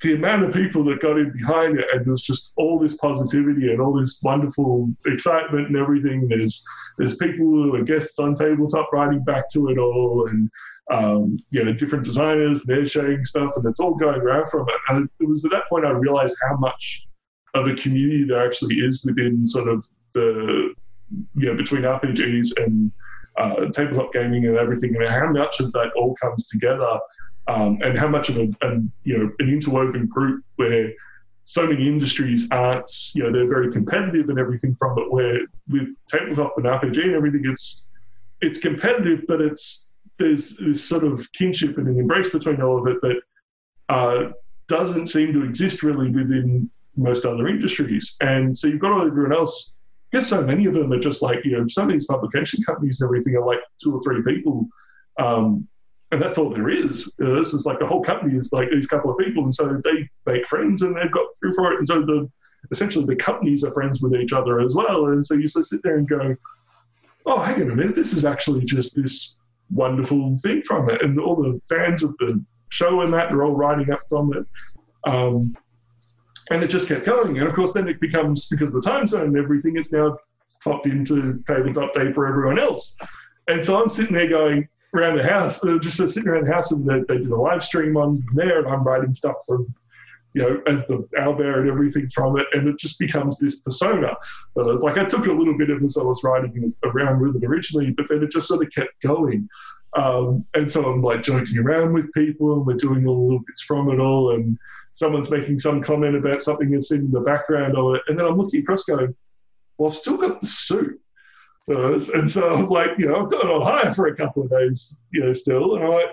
the amount of people that got in behind it and there's just all this positivity and all this wonderful excitement and everything. There's there's people who are guests on tabletop writing back to it all and um, you know, different designers, they're sharing stuff, and it's all going around from it. And it was at that point I realized how much of a community there actually is within sort of the, you know, between RPGs and uh, tabletop gaming and everything, and how much of that all comes together, um, and how much of a, an, you know, an interwoven group where so many industries aren't, you know, they're very competitive and everything from it. Where with tabletop and RPG and everything, it's it's competitive, but it's there's this sort of kinship and an embrace between all of it that uh, doesn't seem to exist really within most other industries. And so you've got everyone else. I guess so many of them are just like, you know, some of these publication companies and everything are like two or three people. Um, and that's all there is. Uh, this is like the whole company is like these couple of people. And so they make friends and they've got through for it. And so the essentially the companies are friends with each other as well. And so you sort of sit there and go, oh, hang on a minute, this is actually just this wonderful thing from it. And all the fans of the show and that are all writing up from it. Um, and it just kept going. And of course, then it becomes, because of the time zone and everything, it's now popped into tabletop day for everyone else. And so I'm sitting there going around the house, uh, just sitting around the house, and they, they did a live stream on there, and I'm writing stuff from, you know, as the owlbear and everything from it, and it just becomes this persona. But it's like I took a little bit of as I was writing around with it originally, but then it just sort of kept going. Um, and so I'm like joking around with people, and we're doing all little bits from it all, and someone's making some comment about something they've seen in the background of it, and then I'm looking across going, well, I've still got the suit. Uh, and so I'm like, you know, I've got it on hire for a couple of days, you know, still. And I'm like,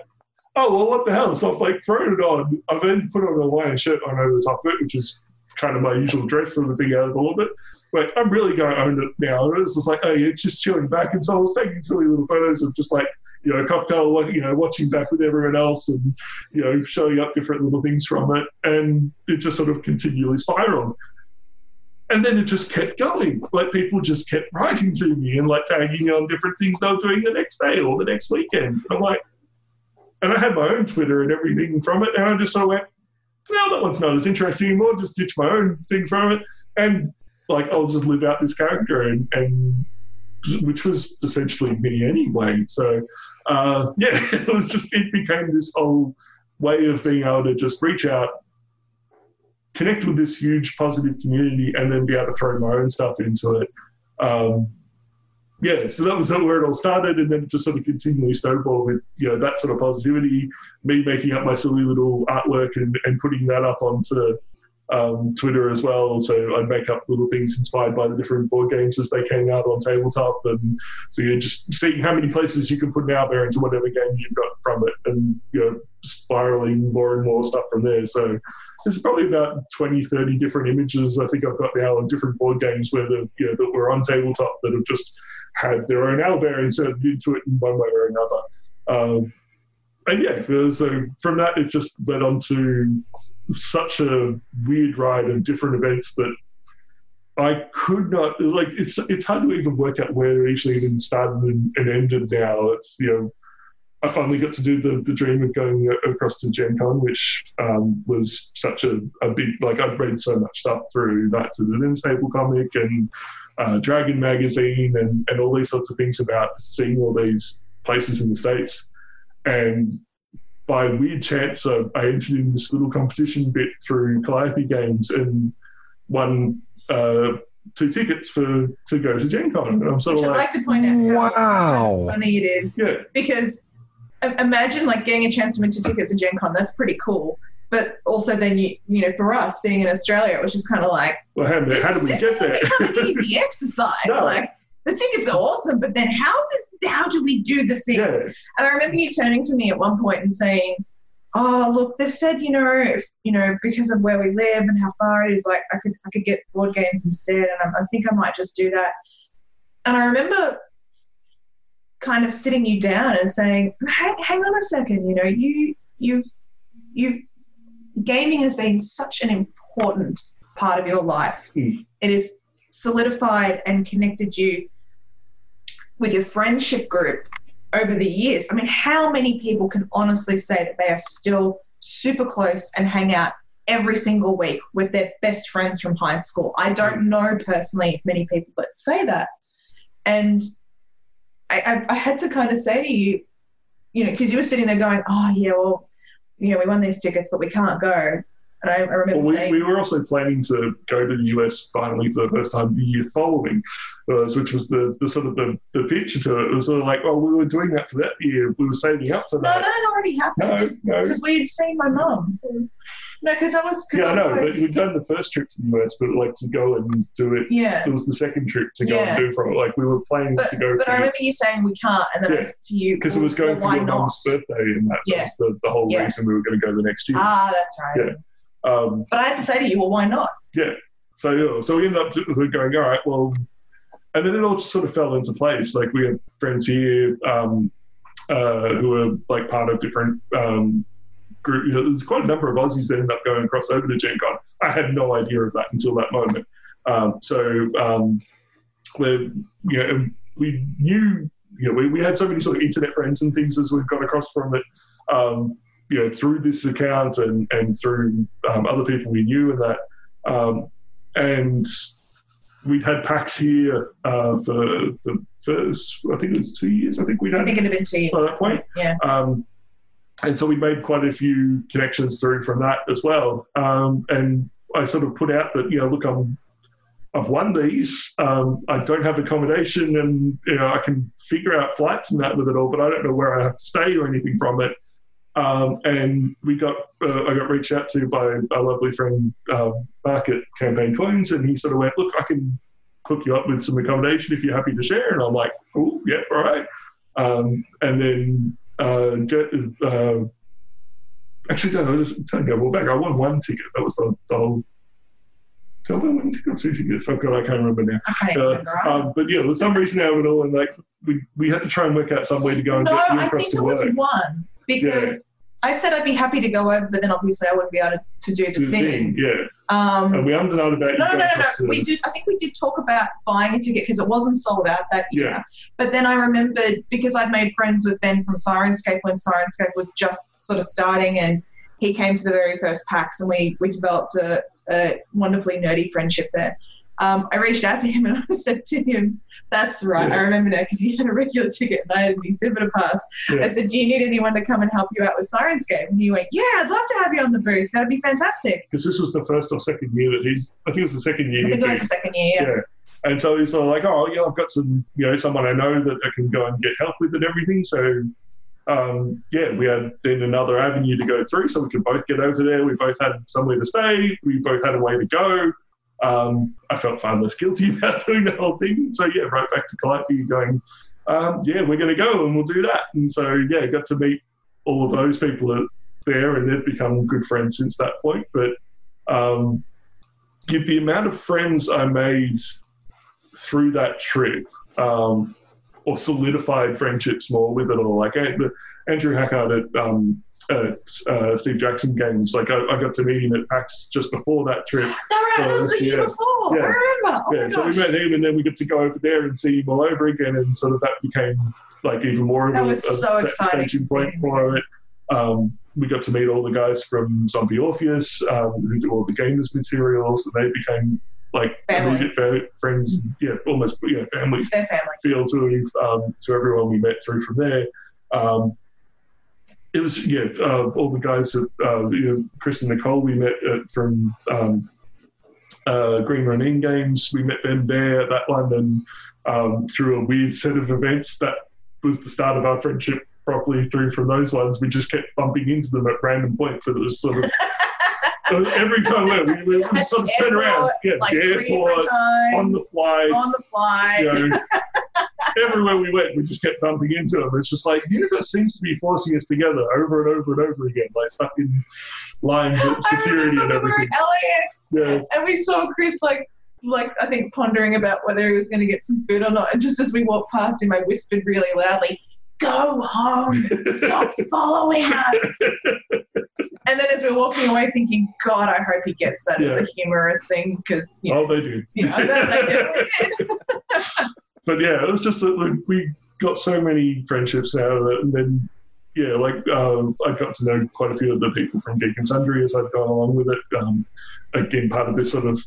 oh, well, what the hell? So I've like thrown it on. I've then put on a Hawaiian shirt on over the top of it, which is kind of my usual dress sort of thing out of all of it. But I'm really going to own it now. And it's just like, oh, yeah, just chilling back. And so I was taking silly little photos of just like, you know, cocktail, you know, watching back with everyone else and, you know, showing up different little things from it. And it just sort of continually spiraled. And then it just kept going. Like people just kept writing to me and like tagging on different things they were doing the next day or the next weekend. I'm like, and I had my own Twitter and everything from it. And I just sort of went, no, that one's not as interesting anymore. Just ditch my own thing from it. And like, I'll just live out this character and, and which was essentially me anyway. So, uh, yeah, it was just, it became this whole way of being able to just reach out connect with this huge positive community and then be able to throw my own stuff into it. Um, yeah, so that was where it all started, and then it just sort of continually snowball with you know that sort of positivity, me making up my silly little artwork and, and putting that up onto um, Twitter as well. So I'd make up little things inspired by the different board games as they came out on tabletop, and so you're just seeing how many places you can put an there into whatever game you've got from it, and you know spiraling more and more stuff from there. So there's probably about 20, 30 different images I think I've got now on different board games where the you know that were on tabletop that have just had their own owlbear inserted into it in one way or another. Um, and yeah, so from that, it's just led on to such a weird ride of different events that I could not like. It's it's hard to even work out where it actually even started and, and ended. Now it's you know. I finally got to do the, the dream of going across to Gen Con, which um, was such a, a big, like, I've read so much stuff through Knights of the Table comic and uh, Dragon magazine and, and all these sorts of things about seeing all these places in the States. And by weird chance, uh, I entered in this little competition bit through Calliope Games and won uh, two tickets for to go to Gen Con. And I'm sort Which of I'd like, like to point out Wow. funny it is. yeah, Because imagine like getting a chance to win two tickets to Gen Con. That's pretty cool. But also then you you know for us being in Australia, it was just kind of like well, how, this, how did we get there? become an easy exercise. No. Like the tickets are awesome, but then how does how do we do the thing? yeah, And I remember you turning to me at one point and saying, "Oh, look, they've said, you know, if, you know, because of where we live and how far it is, like I could I could get board games instead, and I, I think I might just do that." And I remember kind of sitting you down and saying, "Hang, hang on a second, you know, you you've you've gaming has been such an important part of your life. Mm. It has solidified and connected you with your friendship group over the years. I mean, how many people can honestly say that they are still super close and hang out every single week with their best friends from high school? I don't know personally many people that say that. And I, I, I had to kind of say to you, you know, because you were sitting there going, oh, yeah, well, you know, we won these tickets, but we can't go. And I, I remember Well, we, saying, we were also planning to go to the US finally for the first time the year following, uh, which was the, the sort of the, the picture to it. It was sort of like, oh, we were doing that for that year. We were saving up for that. no, that. that had already happened. No, no. because we had seen my mum. No, because I was. Yeah, I know. But was- we'd done the first trip to the US, but like to go and do it. yeah, It was the second trip to go Yeah. and do from it. Like we were planning but, to go but I remember you saying we can't, and then I said to you because it was going well, for your not? mum's birthday, and that Yeah. was the, the whole Yeah. reason we were going to go the next year. Ah, that's right. Yeah. Um, But I had to say to you, well, why not? Yeah. So yeah, so we ended up going, all right, well, and then it all just sort of fell into place. Like we have friends here um, uh, who are like part of different um, group. You know, there's quite a number of Aussies that end up going across over to Gen Con. I had no idea of that until that moment. Um, so um, we you know, we knew, you know, we, we had so many sort of internet friends and things as we've gone across from it. Um, you know, through this account and, and through um, other people we knew and that. Um, and we'd had PAX here uh, for the first, I think it was two years, I think we'd I had think it'd have been two years. by that point. Yeah. Um, and so we made quite a few connections through from that as well. Um, and I sort of put out that, you know, look, I'm, I've won these. Um, I don't have accommodation and, you know, I can figure out flights and that with it all, but I don't know where I have to stay or anything from it. Um, and we got, uh, I got reached out to by a lovely friend, uh, Mark at Campaign Coins, and he sort of went, look, I can hook you up with some accommodation if you're happy to share. And I'm like, oh, yeah, all right. Um, and then uh, uh, actually, no, I was telling you, well, back, I won one ticket. That was the, the whole. Did I win one ticket or two tickets? Oh, God, I can't remember now. I can't Uh, um, but yeah, for some reason all, and like we, we had to try and work out some way to go and no, get you I across think to it was one because I said I'd be happy to go over, but then obviously I wouldn't be able to, to do the the thing. thing, yeah. Um, And we done about No, no, no, no, across no. to- We did. I think we did talk about buying a ticket because it wasn't sold out that year. Yeah. But then I remembered because I'd made friends with Ben from Syrinscape when Syrinscape was just sort of starting, and he came to the very first PAX, and we we developed a, a wonderfully nerdy friendship there. Um, I reached out to him and I said to him, "That's right, Yeah. I remember now because he had a regular ticket and I had an exhibitor pass." Yeah. I said, "Do you need anyone to come and help you out with Syrinscape?" And he went, "Yeah, I'd love to have you on the booth. That'd be fantastic." Because this was the first or second year that he, I think it was the second year. I think it was the second year. Yeah. Yeah. And so he's sort of like, oh, yeah, I've got some, you know, someone I know that I can go and get help with and everything. So, um, yeah, we had then another avenue to go through so we could both get over there. We both had somewhere to stay. We both had a way to go. Um, I felt far less guilty about doing the whole thing. So, yeah, right back to Calliope going, um, yeah, we're going to go and we'll do that. And so, yeah, got to meet all of those people there and they've become good friends since that point. But, um, give the amount of friends I made through that trip, um, or solidified friendships more with it all. Like I, Andrew Hackard at, um, at uh, Steve Jackson games, like I, I got to meet him at PAX just before that trip. That was, the year before. Yeah. I remember. Oh yeah, so we met him, and then we got to go over there and see him all over again, and sort of that became like even more of That a, was a so exciting staging point for it. Um, we got to meet all the guys from Zombie Orpheus um, who do all the gamers materials, and they became like Family. immediate friends, yeah, almost yeah, family Their family. feel to um, to everyone we met through from there. Um, it was yeah, uh, all the guys that uh, you know, Chris and Nicole we met at, from um, uh, Green Ronin Games. We met them there at that one, and um, through a weird set of events that was the start of our friendship. Properly through from those ones, we just kept bumping into them at random points, and it was sort of every time we, we, we sort of turn around, yeah, Like the three different airport, on the flights, on the fly. you know, everywhere we went, we just kept bumping into them. It's just like the universe seems to be forcing us together over and over and over again, like stuck in lines of security and everything. at LAX Yeah, and we saw Chris like like I think pondering about whether he was going to get some food or not. And just as we walked past him, I whispered really loudly, "Go home! Stop following us!" And then as we're walking away, thinking, "God, I hope he gets that as a humorous thing because you oh, know, oh, they do. you know, they did. but yeah, it was just that like, we got so many friendships out of it, and then yeah, like um, I got to know quite a few of the people from Geek and Sundry as I've gone along with it. Um, again, part of this sort of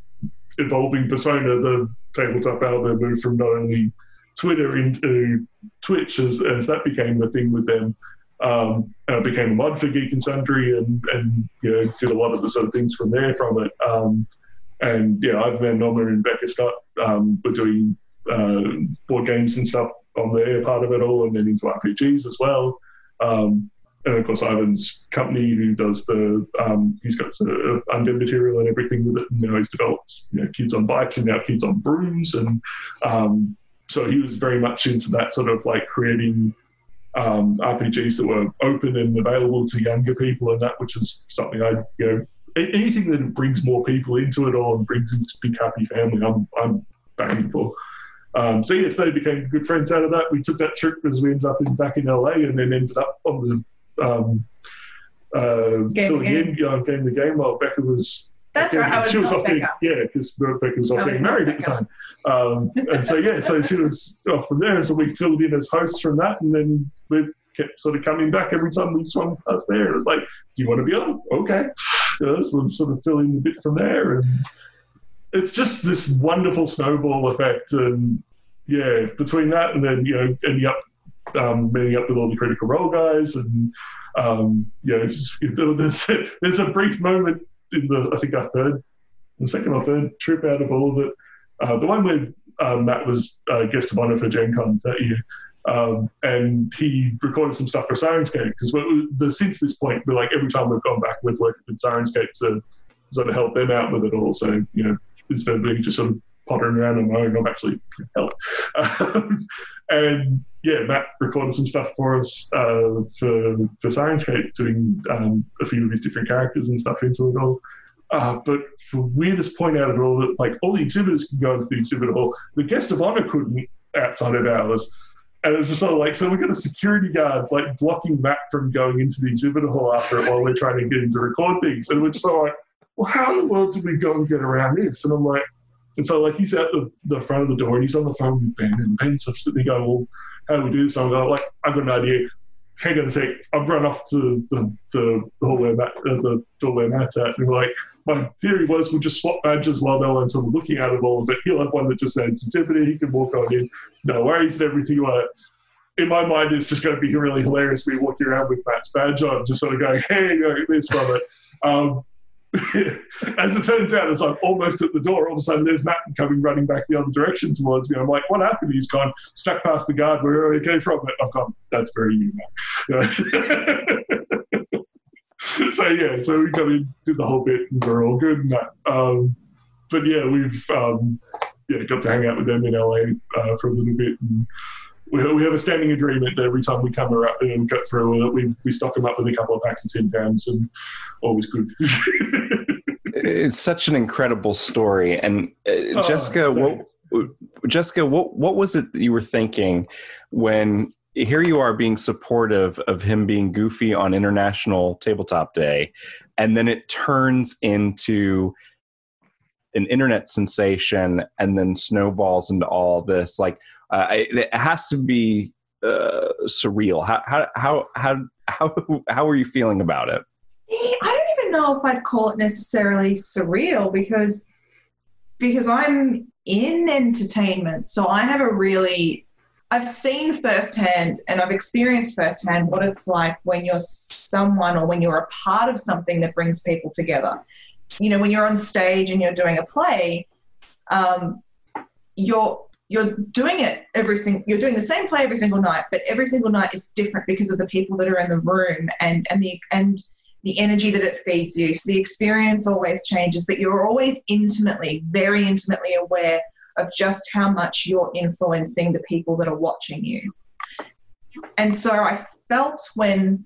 evolving persona, the tabletop owlbear moved from not only Twitter into Twitch as, as that became the thing with them. Um, and I became a mod for Geek and Sundry, and and you know did a lot of the sort of things from there from it. Um, and yeah, Ivan Van Norman and Becca Scott um, were doing uh, board games and stuff on their part of it all, and then into RPGs as well. Um, and of course, Ivan's company, who does the, um, he's got sort of undead material and everything with it. And now he's developed, you know, kids on bikes and now kids on brooms. And um, so he was very much into that sort of like creating um, RPGs that were open and available to younger people and that, which is something I, you know, anything that brings more people into it and brings into big happy family, I'm, I'm banging for. Um, so yes, they became good friends out of that. We took that trip as we ended up in, back in LA, and then ended up on the um, uh, Game filling the in, you know, game the game while Becca was. That's right. I was she was off being, yeah, because Becca was off was being married at the time. Um, and so yeah, so she was off from there, and so we filled in as hosts from that, and then we kept sort of coming back every time we swung past there. It was like, do you want to be on? Okay, yes, we'll sort of fill in a bit from there, and it's just this wonderful snowball effect, and yeah, between that and then you know ending up um, meeting up with all the critical role guys, and um, you know, just, there's there's a brief moment in the I think our third, the second or third trip out of all of it, uh, the one where uh, Matt was uh, guest of honor for Gen Con that year. Um, and he recorded some stuff for Syrinscape because since this point, we're like every time we've gone back, we've worked with Syrinscape to sort of help them out with it all. So you know, instead of being just sort of pottering around on my own, I'm actually help. Um, and yeah, Matt recorded some stuff for us uh, for for Syrinscape, doing um, a few of his different characters and stuff into it all. Uh, but for weirdest point out of it all, that like all the exhibitors could go into the exhibit hall, the guest of honor couldn't outside of hours. And it was just sort of like, so we've got a security guard like blocking Matt from going into the exhibitor hall after it while we're trying to get him to record things. And we're just sort of like, well, how in the world did we go and get around this? And I'm like, and so like he's at the, the front of the door and he's on the phone with Ben and Ben's sitting there going, well, how do we do this? I'm like, I've got an idea. Hang on a sec. I've run off to the, the, the hall where Matt, uh, the door where Matt's at. And we're like, my theory was we'll just swap badges while no one's sort of looking at it all. But he'll have one that just says Tiffany. He can walk on in, no worries, and everything like. In my mind, it's just going to be really hilarious. Me walking around with Matt's badge on, just sort of going, "Hey, go get this it." Um, as it turns out, as I'm almost at the door, all of a sudden there's Matt coming running back the other direction towards me. I'm like, what happened? He's gone, stuck past the guard where he came from. I've gone, that's very you, Matt. so, yeah, so we got in, did the whole bit, and we're all good and. Um, but yeah, we've um, yeah, got to hang out with them in LA uh, for a little bit. And, we, we have a standing agreement that every time we come around and get through, we, we stock them up with a couple of packs of Tim Tams and always good. it's such an incredible story. And uh, oh, Jessica, what, Jessica, what, what was it that you were thinking when here you are being supportive of him being goofy on International Tabletop Day, and then it turns into an internet sensation and then snowballs into all this like uh, it has to be uh, surreal. How how how how how how are you feeling about it? I don't even know if I'd call it necessarily surreal because because I'm in entertainment, so I have a really I've seen firsthand and I've experienced firsthand what it's like when you're someone or when you're a part of something that brings people together. You know, when you're on stage and you're doing a play, um, you're you're doing it every single you're doing the same play every single night but every single night is different because of the people that are in the room and and the and the energy that it feeds you. So the experience always changes but you're always intimately very intimately aware of just how much you're influencing the people that are watching you. And so i felt when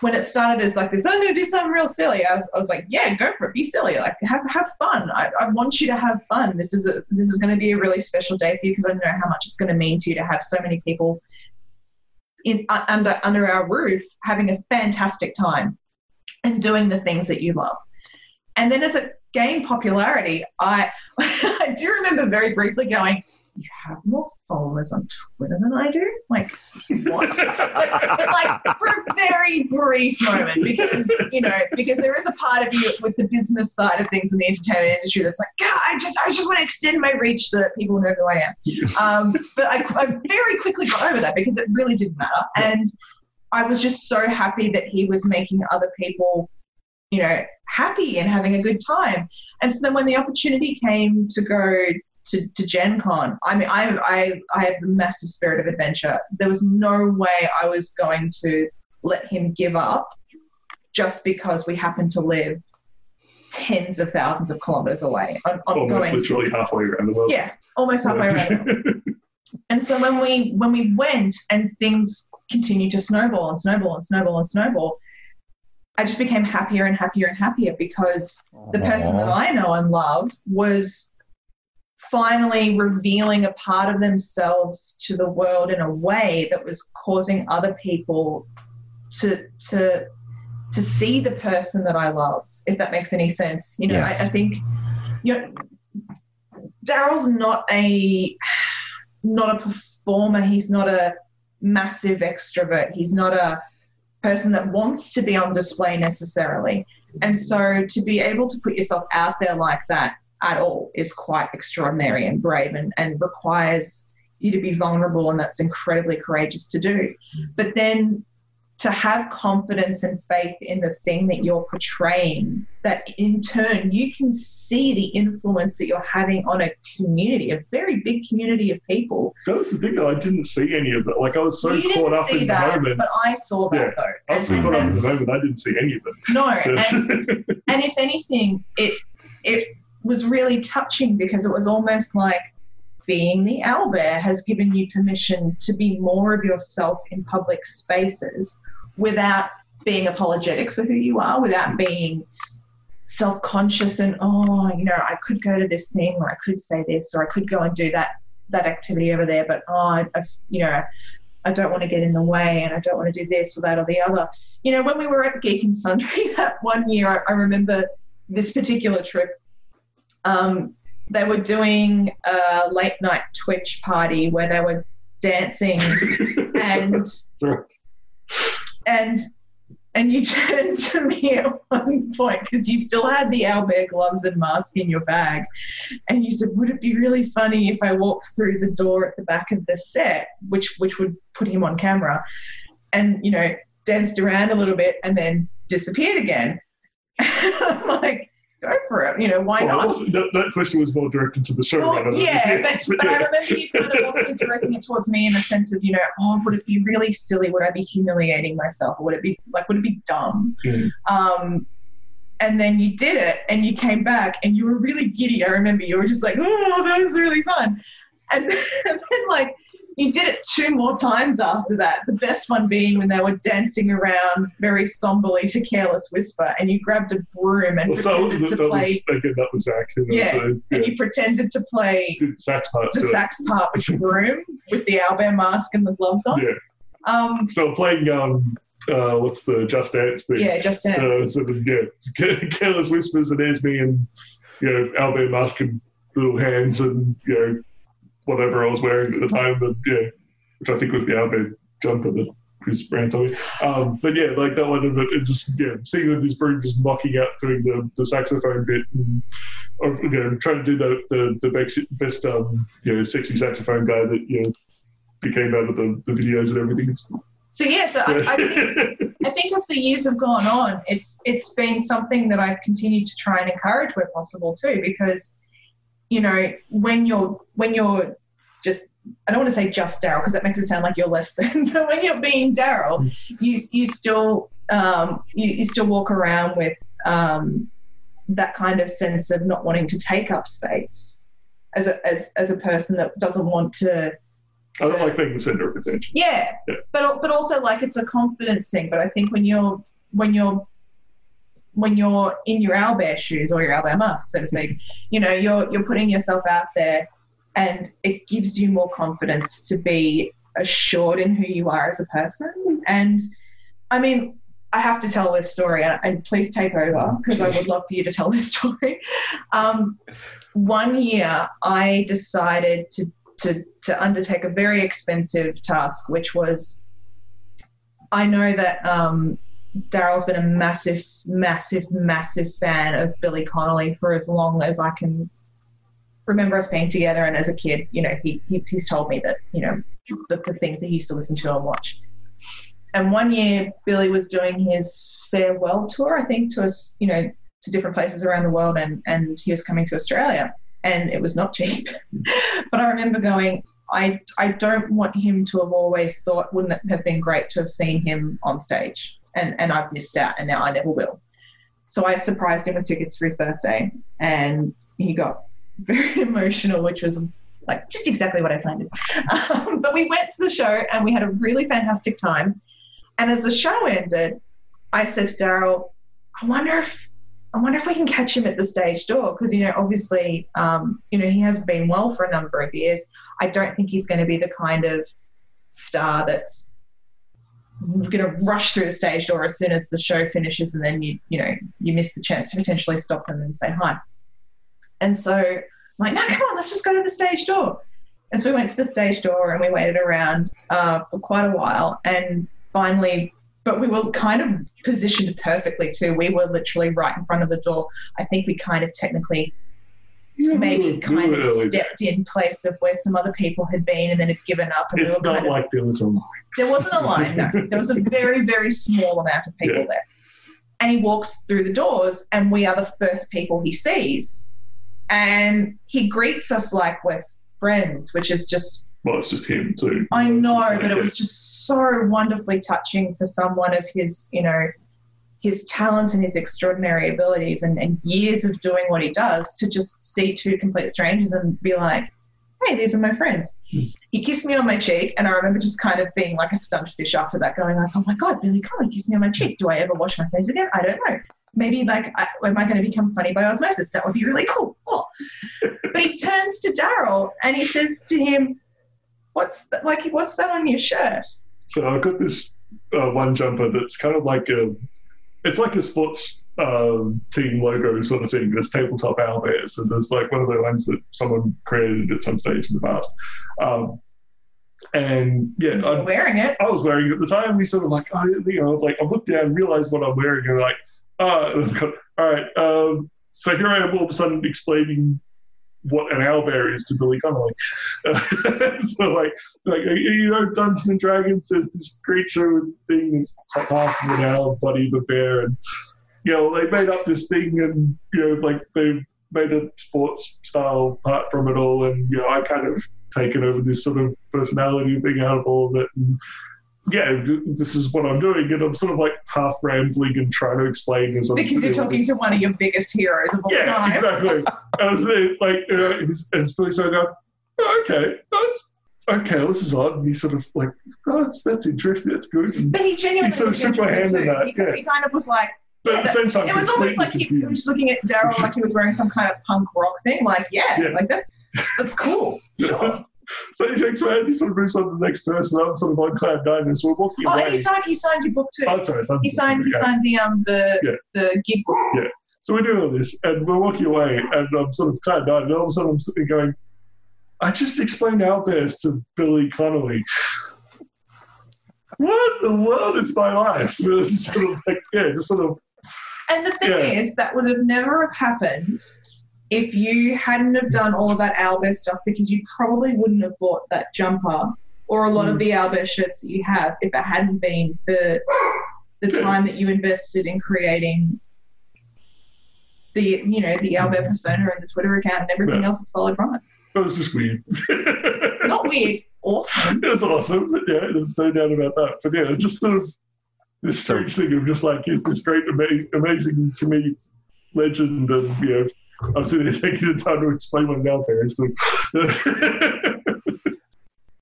when it started as like this, I'm going to do something real silly. I was, I was, like, yeah, go for it. Be silly. Like have, have fun. I, I want you to have fun. This is a, this is going to be a really special day for you because I know how much it's going to mean to you to have so many people in uh, under under our roof having a fantastic time and doing the things that you love. And then as it gained popularity, I I do remember very briefly going, you have more followers on Twitter than I do? Like, what? but, like, for a very brief moment, because, you know, because there is a part of you with the business side of things in the entertainment industry that's like, God, I just, I just want to extend my reach so that people know who I am. Um, but I, I very quickly got over that because it really didn't matter. And I was just so happy that he was making other people, you know, happy and having a good time. And so then when the opportunity came to go to, to Gen Con. I mean, I, I, I have a massive spirit of adventure. There was no way I was going to let him give up just because we happen to live tens of thousands of kilometers away. On, on almost going, literally halfway around the world. Yeah, almost halfway around. the world. and so when we when we went and things continued to snowball and snowball and snowball and snowball, I just became happier and happier and happier because the person that I know and love was finally revealing a part of themselves to the world in a way that was causing other people to to to see the person that I love, if that makes any sense. You know, yes. I, I think you know Daryl's not a not a performer. He's not a massive extrovert. He's not a person that wants to be on display necessarily. And so to be able to put yourself out there like that at all is quite extraordinary and brave and, and requires you to be vulnerable, and that's incredibly courageous to do. But then to have confidence and faith in the thing that you're portraying, that in turn you can see the influence that you're having on a community, a very big community of people. That was the thing that I didn't see any of it. Like I was so you caught up in that, the moment. But I saw that yeah, though. I was so caught up in the moment, I didn't see any of it. No, and, and if anything, it it was really touching because it was almost like being the owlbear has given you permission to be more of yourself in public spaces without being apologetic for who you are, without being self conscious and, oh, you know, I could go to this thing or I could say this or I could go and do that that activity over there, but oh, I, I, you know, I don't want to get in the way and I don't want to do this or that or the other. You know, when we were at Geek and Sundry that one year, I, I remember this particular trip um, they were doing a late night Twitch party where they were dancing and and and you turned to me at one point because you still had the owlbear gloves and mask in your bag. And you said, Would it be really funny if I walked through the door at the back of the set, which which would put him on camera, and you know, danced around a little bit and then disappeared again. I'm like, go for it. You know, why Well, not? that, that question was more directed to the showrunner. Well, yeah, but, but I yeah. remember you kind of also directing it towards me in the sense of, you know, oh, would it be really silly? Would I be humiliating myself? Or would it be like, would it be dumb? Mm. Um, and then you did it and you came back and you were really giddy. I remember you were just like, oh, that was really fun. And then, and then like, you did it two more times after that. The best one being when they were dancing around very somberly to Careless Whisper, and you grabbed a broom and Well, pretended that, to play, was again that was Zach. And Yeah, uh, and you pretended to play the sax part the sax part with the broom with the owlbear mask and the gloves on. Yeah. Um, So playing um uh what's the Just Dance thing? yeah, just Uh, dance. sort of yeah, careless whispers and there's me and you know owlbear mask and little hands and you know whatever I was wearing at the time, but yeah, which I think was the owlbear jumper that Chris Brown told me. Um, but yeah, like that one of it, it just yeah, seeing this broom just mocking out doing the, the saxophone bit and or, you know trying to do the the, the best, best um you know sexy saxophone guy that you know became out of the, the videos and everything. So yeah, so I, I, think, I think as the years have gone on, it's it's been something that I've continued to try and encourage where possible too, because you know when you're when you're just I don't want to say just Daryl because that makes it sound like you're less than, but when you're being Daryl, you you still um, you, you still walk around with um, that kind of sense of not wanting to take up space as a as, as a person that doesn't want to I don't like being the center of attention. yeah, Yeah. but but also like it's a confidence thing. But I think when you're when you're when you're in your owlbear shoes or your owlbear mask, so to speak, you know you're you're putting yourself out there, and it gives you more confidence to be assured in who you are as a person. And I mean, I have to tell this story, and, and please take over because I would love for you to tell this story. Um, one year, I decided to to to undertake a very expensive task, which was I know that um, Daryl's been a massive, massive, massive fan of Billy Connolly for as long as I can remember us being together. And as a kid, you know, he, he he's told me that you know the, the things that he used to listen to and watch. And one year, Billy was doing his farewell tour, I think, to us, you know, to different places around the world, and and he was coming to Australia, and it was not cheap. but I remember going, I I don't want him to have always thought, wouldn't it have been great to have seen him on stage, and and I've missed out, and now I never will. So I surprised him with tickets for his birthday, and he got very emotional, which was like just exactly what I planned. Um, but we went to the show, and we had a really fantastic time. And as the show ended, I said to Daryl, I wonder if I wonder if we can catch him at the stage door because you know obviously um, you know he has been well for a number of years. I don't think he's going to be the kind of star that's going to rush through the stage door as soon as the show finishes and then you you know you miss the chance to potentially stop them and say hi. And so I'm like, no, come on, let's just go to the stage door. And so we went to the stage door and we waited around uh, for quite a while and finally but we were kind of positioned perfectly too. We were literally right in front of the door. I think we kind of technically maybe kind of stepped in place of where some other people had been and then had given up and It's were not kind of like there was a line. there wasn't a line, no. There was a very, very small amount of people Yeah. there. And he walks through the doors, and we are the first people he sees. And he greets us like we're friends, which is just, Well, it's just him too. I know, but it was just so wonderfully touching for someone of his, you know, his talent and his extraordinary abilities and, and years of doing what he does to just see two complete strangers and be like, hey, these are my friends. Hmm. He kissed me on my cheek, and I remember just kind of being like a stunned fish after that, going like, oh my God, Billy Connolly kissed me on my cheek. Do I ever wash my face again? I don't know. Maybe like, I, am I going to become funny by osmosis? That would be really cool. But he turns to Daryl and he says to him, what's that, like, what's that on your shirt? So I've got this uh, one jumper that's kind of like a, it's like a sports um, team logo sort of thing. There's tabletop owlbears, and there's like one of the ones that someone created at some stage in the past. Um, and yeah, I, wearing it. I was wearing it at the time. We sort of like, oh, you know, like I looked down, realized what I'm wearing, and like, got, all right. Um, so here I am, all of a sudden explaining what an owlbear is to Billy Connolly. so like, like you know, Dungeons and Dragons, there's this creature thing is like half of an owl, body of a bear, and you know, they made up this thing, and you know, like they made a sports style part from it all, and you know, I kind of taken over this sort of personality thing out of all of it. And, yeah, this is what I'm doing, and I'm sort of like half rambling and trying to explain as I'm Because you're talking this. to one of your biggest heroes of all Yeah, time. exactly. I was there, like, uh, it's Billy sort of go, oh, okay, that's okay. This is odd. And he's sort of like, oh, that's that's interesting. That's good. And, But he genuinely He sort of shook my hand in that, He, yeah. he kind of was like, but at the same time, it was almost like he, he was looking at Daryl like he was wearing some kind of punk rock thing. Like, yeah, Yeah. like that's that's cool. Sure. So he shakes my hand. He sort of moves on to the next person. I'm sort of on cloud nine, so we're walking Oh, away. and he signed he signed your book too. Oh, sorry, signed he the book, signed he yeah. signed the um the Yeah. the gig book. Yeah. So we're doing all this, and we're walking away, and I'm sort of kind of and all of a sudden I'm sitting going, I just explained owlbears to Billy Connolly. What the world is my life? It's sort of like, yeah, just sort of, And the thing Yeah. is, that would have never have happened if you hadn't have done all of that owlbear stuff because you probably wouldn't have bought that jumper or a lot Mm. of the owlbear shirts that you have if it hadn't been for the time that you invested in creating the you know the Owlbear persona and the Twitter account and everything Yeah. else that's followed from it. it was just weird. Not weird, awesome. it was awesome, but yeah, there's no doubt about that. But yeah, it's just sort of this So- strange thing of just like, is this great, ama- amazing for me legend, and you know, I'm sitting there taking the time to explain what an is. So,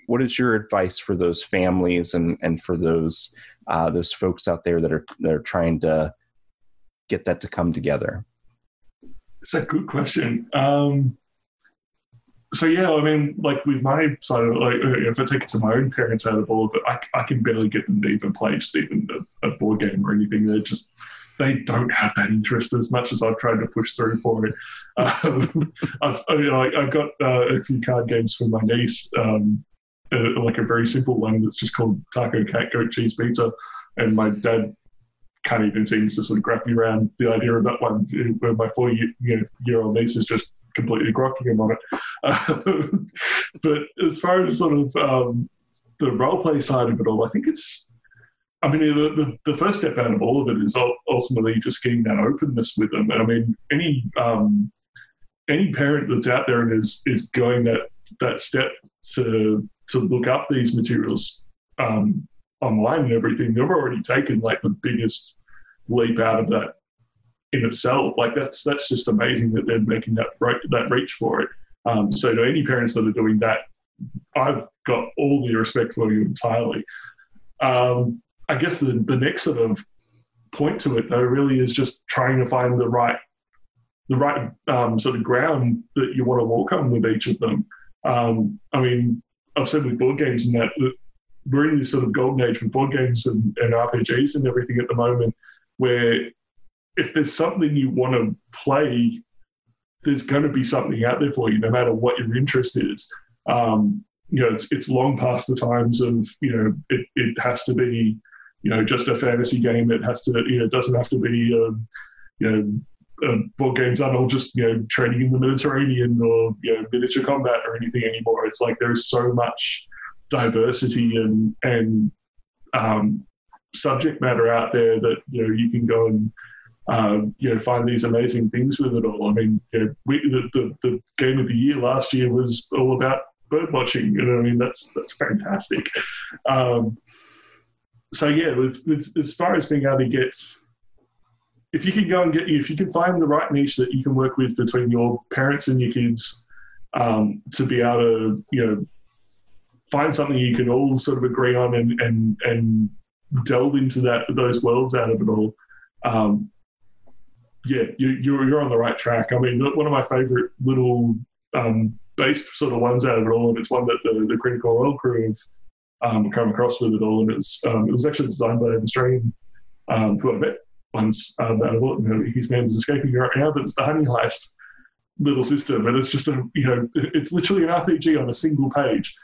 what is your advice for those families and and for those uh, those folks out there that are that are trying to get that to come together? It's a good question. Um, so yeah, I mean, like with my side of it, like uh, if I take it to my own parents out of all of it, I, I can barely get them to even play just even a, a board game or anything. They're just they don't have that interest as much as I've tried to push through for it. Um, I've I, I, I've got uh, a few card games for my niece, um, uh, like a very simple one that's just called Taco Cat Goat Cheese Pizza, and my dad can't even seem to sort of wrap me around the idea of that one. Where my four year, you know, year old niece is just completely grokking him on it. But as far as sort of um, the role play side of it all, I think it's. I mean, the, the, first step out of all of it is ultimately just getting that openness with them. And I mean, any um, any parent that's out there and is is going that that step to to look up these materials um, online and everything, they've already taken like the biggest leap out of that in itself. Like that's that's just amazing that they're making that right, that reach for it. Um, so to any parents that are doing that, I've got all the respect for you entirely. Um, I guess the the next sort of point to it though really is just trying to find the right the right um, sort of ground that you want to walk on with each of them. Um, I mean, I've said with board games and that, we're in this sort of golden age with board games and, and RPGs and everything at the moment, where if there's something you want to play, there's going to be something out there for you, no matter what your interest is. Um, you know, it's it's long past the times of you know it, it has to be you know just a fantasy game. It has to you know doesn't have to be um, you know uh, board games aren't all just you know training in the Mediterranean or you know miniature combat or anything anymore. It's like there's so much diversity and and um, subject matter out there that you know you can go and um, you know find these amazing things with it all. I mean, you know, we, the, the the game of the year last year was all about bird watching, and I mean that's that's fantastic. Um, so yeah, with, with, as far as being able to get if you can go and get if you can find the right niche that you can work with between your parents and your kids um, to be able to you know find something you can all sort of agree on and and and delve into that those worlds out of it all um, yeah you, you're, you're on the right track. I mean one of my favorite little um, based sort of ones out of it all and it's one that the, the critical role crew have um, come across with it all and it's um, it was actually designed by an australian um, who i met once it. You know, his name is escaping me right now, but it's the Honey Heist little system, and it's just a you know it's literally an RPG on a single page.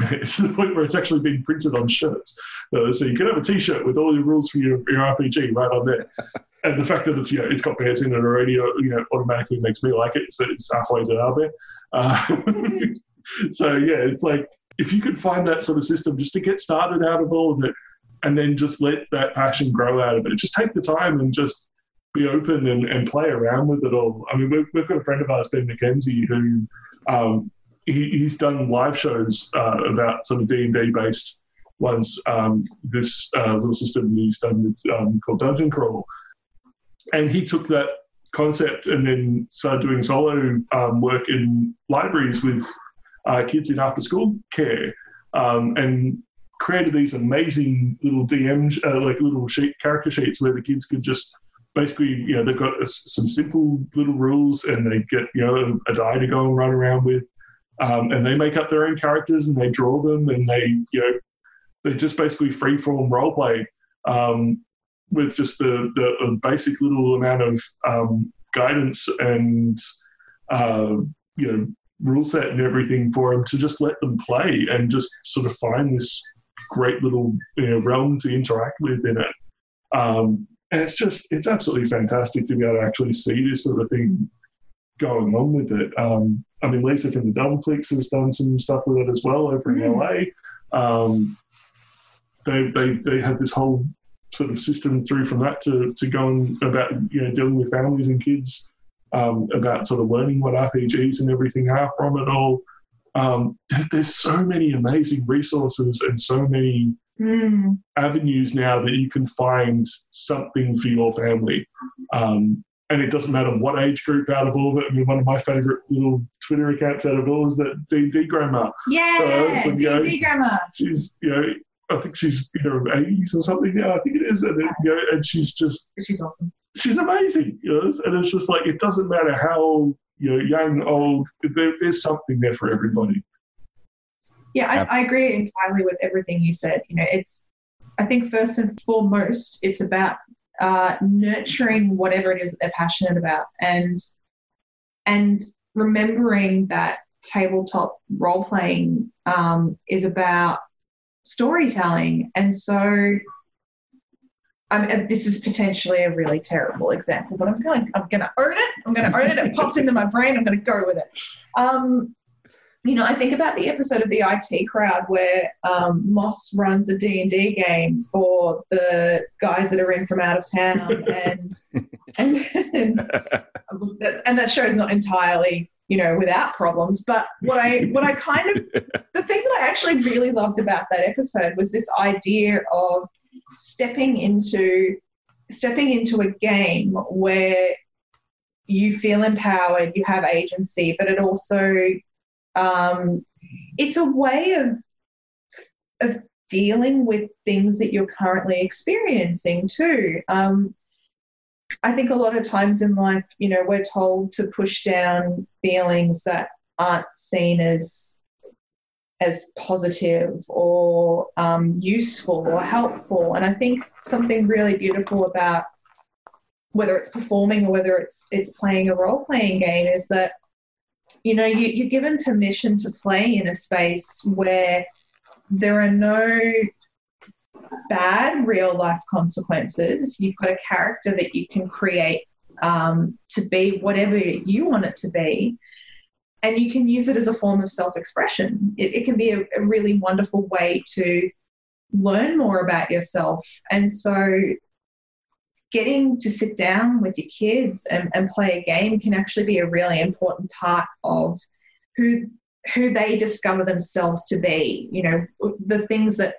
it's to the point where it's actually being printed on shirts. Uh, so you can have a T-shirt with all your rules for your, your RPG right on there. and the fact that it's you know it's got bears in it already, uh, you know, automatically makes me like it. So it's halfway to bear. Uh, so yeah, it's like if you could find that sort of system just to get started out of all of it, and then just let that passion grow out of it. Just take the time and just be open and, and play around with it all. I mean, we've, we've got a friend of ours, Ben McKenzie, who um, he, he's done live shows uh, about sort of D and D based ones. Um, this uh, little system he's done with, um, called Dungeon Crawl, and he took that concept and then started doing solo um, work in libraries with uh, kids in after school care, um, and created these amazing little DM uh, like little sheet character sheets where the kids could just basically, you know, they've got a, some simple little rules and they get, you know, a, a die to go and run around with. Um, and they make up their own characters and they draw them and they, you know, they're just basically free form role play um, with just the, the basic little amount of um, guidance and, uh, you know, rule set and everything for them to just let them play and just sort of find this great little you know, realm to interact with in it. Um, and it's just, it's absolutely fantastic to be able to actually see this sort of thing going on with it. Um, I mean, Lisa from the Double Clicks has done some stuff with it as well over mm. in LA. Um, they, they, they have this whole sort of system through from that to, to go and about, you know, dealing with families and kids um, about sort of learning what RPGs and everything are from it all. Um, there's so many amazing resources and so many mm. avenues now that you can find something for your family. Um, and it doesn't matter what age group out of all of it. I mean, one of my favorite little Twitter accounts out of all is that D&D grandma. Yeah, so D&D grandma. She's, you know, I think she's in her 80s or something now. I think it is. And, it, you know, and she's just. She's awesome. She's amazing. You know? And it's just like, it doesn't matter how you know, young, old, there, there's something there for everybody. Yeah, I, I agree entirely with everything you said. You know, it's, I think first and foremost, it's about uh, nurturing whatever it is that they're passionate about and and remembering that tabletop role playing um, is about storytelling. And so this is potentially a really terrible example but i'm going i'm going to own it. I'm going to own it. It popped into my brain. I'm going to go with it. Um, you know, I think about the episode of the IT crowd where um, Moss runs a D&D game for the guys that are in from out of town and, and, and, and that show is not entirely, you know, without problems. But what I, what I kind of, the thing that I actually really loved about that episode was this idea of stepping into, stepping into a game where you feel empowered, you have agency, but it also um, it's a way of of dealing with things that you're currently experiencing too. Um, I think a lot of times in life, you know, we're told to push down feelings that aren't seen as as positive or um, useful or helpful. And I think something really beautiful about whether it's performing or whether it's it's playing a role playing game is that you know, you, you're given permission to play in a space where there are no bad real life consequences. You've got a character that you can create um, to be whatever you want it to be. And you can use it as a form of self expression. It, it, can be a, a really wonderful way to learn more about yourself. And so getting to sit down with your kids and, and play a game can actually be a really important part of who who they discover themselves to be you know the things that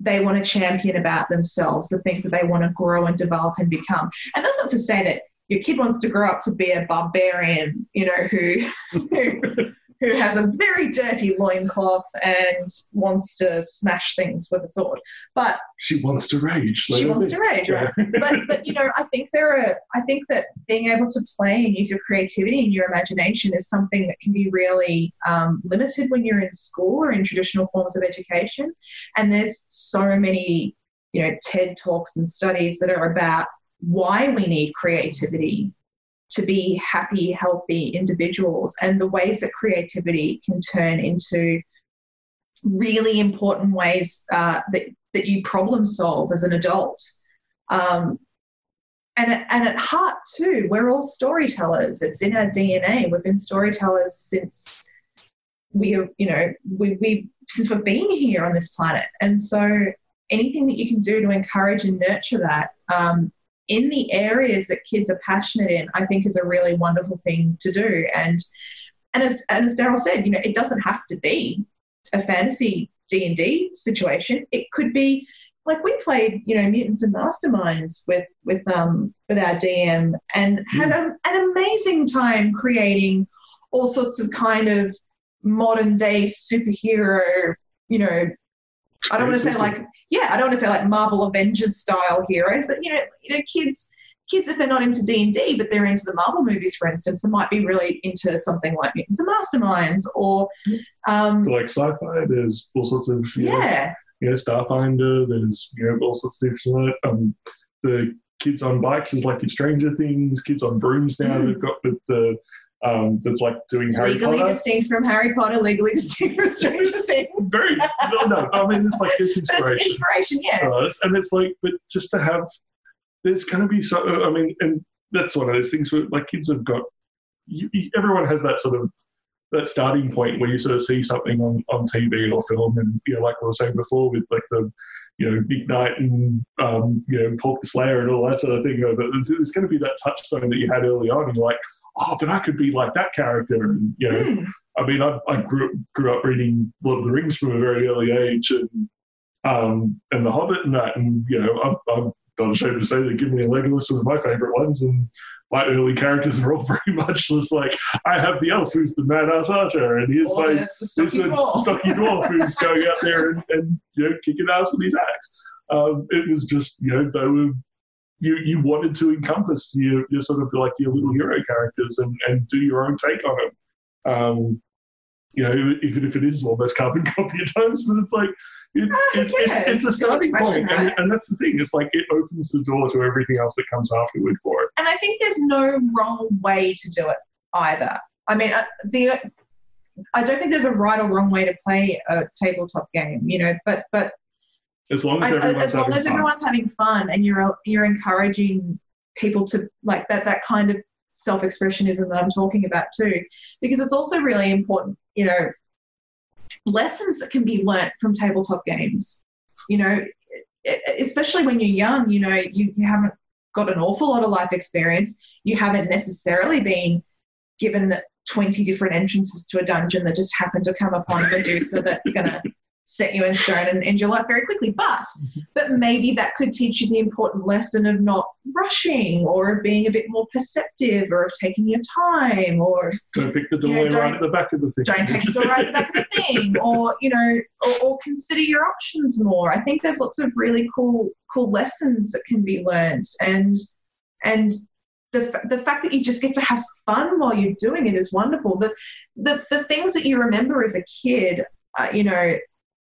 they want to champion about themselves the things that they want to grow and develop and become. And that's not to say that your kid wants to grow up to be a barbarian you know who, who who has a very dirty loincloth and wants to smash things with a sword. But she wants to rage. She wants to rage, right? but but you know, I think there are I think that being able to play and use your creativity and your imagination is something that can be really um, limited when you're in school or in traditional forms of education. And there's so many, you know, TED talks and studies that are about why we need creativity to be happy, healthy individuals and the ways that creativity can turn into really important ways uh, that that you problem solve as an adult. Um, and, and at heart too, we're all storytellers. It's in our DNA. We've been storytellers since we, have, you know, we, we since we've been here on this planet. And so anything that you can do to encourage and nurture that um, in the areas that kids are passionate in, I think is a really wonderful thing to do. And and as and as Daryl said, you know, it doesn't have to be a fantasy D and D situation. It could be like we played, you know, mutants and masterminds with with um with our DM and had a, an amazing time creating all sorts of kind of modern day superhero, you know, I don't want to say like yeah, I don't want to say like Marvel Avengers style heroes, but you know, you know, kids kids if they're not into D and D but they're into the Marvel movies, for instance, they might be really into something like Mutants and Masterminds or um, like sci-fi. There's all sorts of you know, yeah. you know, Starfinder. There's you know all sorts of stuff. Um, the kids on bikes is like your Stranger Things. Kids on brooms now. Mm. They've got the, the um, that's like doing Harry Potter. legally Potter. distinct from Harry Potter, legally distinct from Stranger Things. Very no, no. I mean, it's like this inspiration. inspiration, yeah. Uh, and it's like, but just to have, there's going to be so. I mean, and that's one of those things where like kids have got. You, you, everyone has that sort of that starting point where you sort of see something on, on TV or film, and you know, like we were saying before, with like the you know Big Night and um, you know Hulk the Slayer and all that sort of thing. uh, But there's, there's going to be that touchstone that you had early on, and like, oh, but I could be like that character, and you know. Mm. I mean, I, I grew, grew up reading Lord of the Rings from a very early age, and um, and The Hobbit and that, and you know, I'm, I'm not ashamed to say that Gimli and Legolas was my favourite ones, and my early characters are all very much just like I have the elf who's the badass archer, and here's Or my the, here's stocky the dwarf. stocky dwarf who's going out there and, and you know kicking ass with his axe. Um, it was just you know they were you you wanted to encompass your, your sort of like your little hero characters and, and do your own take on them. Um, you know, even if it is almost carbon copy at times, but it's like it's who it's, it's, it's a starting point, and, and that's the thing. It's like it opens the door to everything else that comes afterward for it. and I think there's no wrong way to do it either. I mean, uh, the I don't think there's a right or wrong way to play a tabletop game, you know. But but As long as I, everyone's as long having as fun. having fun and you're you're encouraging people to like that that kind of self-expressionism that I'm talking about too, because it's also really important, you know, lessons that can be learnt from tabletop games. You know, especially when you're young, you know, you, you haven't got an awful lot of life experience. You haven't necessarily been given 20 different entrances to a dungeon that just happen to come upon a Medusa that's going to set you in stone and end your life very quickly. But but maybe that could teach you the important lesson of not rushing or of being a bit more perceptive or of taking your time or Don't pick the you know, right at the back of the thing. don't take the door right at the back of the thing or you know or, or consider your options more i think there's lots of really cool cool lessons that can be learned and and the, f- the fact that you just get to have fun while you're doing it is wonderful the the, the things that you remember as a kid uh, you know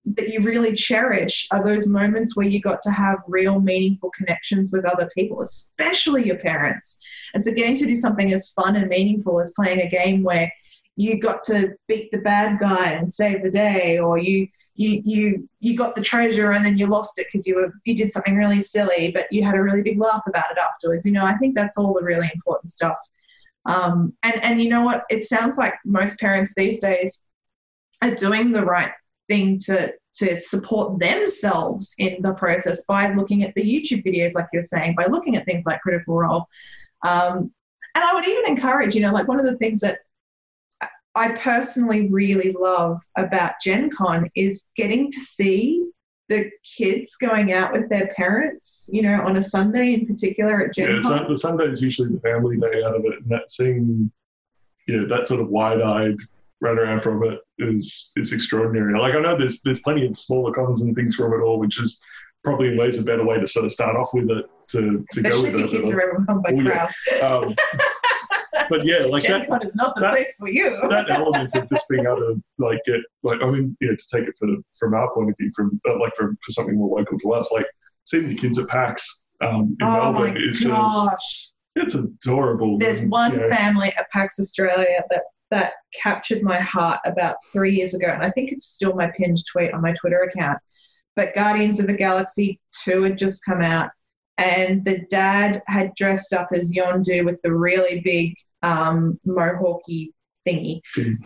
that you really cherish are those moments where you got to have real meaningful connections with other people especially your parents and so getting to do something as fun and meaningful as playing a game where you got to beat the bad guy and save the day, or you you you you got the treasure and then you lost it because you were you did something really silly, but you had a really big laugh about it afterwards. You know, I think that's all the really important stuff. Um, and and you know what? It sounds like most parents these days are doing the right thing to to support themselves in the process by looking at the YouTube videos, like you're saying, by looking at things like Critical Role. Um, and I would even encourage, you know, like one of the things that I personally really love about Gen Con is getting to see the kids going out with their parents, you know, on a Sunday in particular at Gen Yeah, Con. so the Sunday is usually the family day out of it, and that seeing, you know, that sort of wide-eyed run around from it is is extraordinary. Like I know there's there's plenty of smaller cons and things from it all, which is probably in ways a better way to sort of start off with it to, to go with if it. kids are overwhelmed by Oh, crowds. Um, but yeah, like Gen that is not the that- place for you. that element of just being able to like get like I mean yeah to take it for, from our point of view from uh, like for, for something more local to us like seeing the kids at PAX um, in oh Melbourne is just it's adorable. There's and, one you know, family at PAX Australia that that captured my heart about three years ago, and I think it's still my pinned tweet on my Twitter account. But Guardians of the Galaxy 2 had just come out, and the dad had dressed up as Yondu with the really big um, mohawky thingy.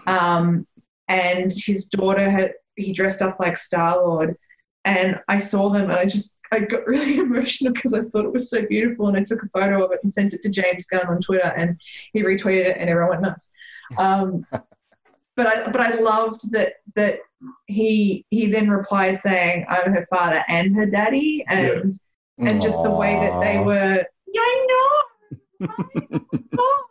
Um, and his daughter had he dressed up like Star Lord, and I saw them and I just I got really emotional because I thought it was so beautiful, and I took a photo of it and sent it to James Gunn on Twitter, and he retweeted it, and everyone went nuts. Um, but I but I loved that that he he then replied saying I'm her father and her daddy, and and just the way that they were. Yeah, I know.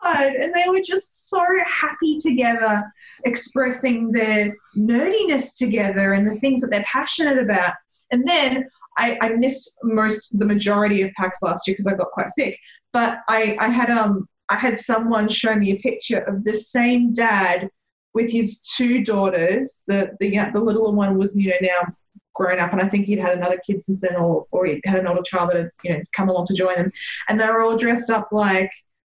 God, and they were just so happy together, expressing their nerdiness together and the things that they're passionate about. And then I, I missed most the majority of PAX last year because I got quite sick. But I, I had um I had someone show me a picture of the same dad with his two daughters. The the the little one was you know now grown up, and I think he'd had another kid since then, or or he had an older child that had you know come along to join them, and they were all dressed up like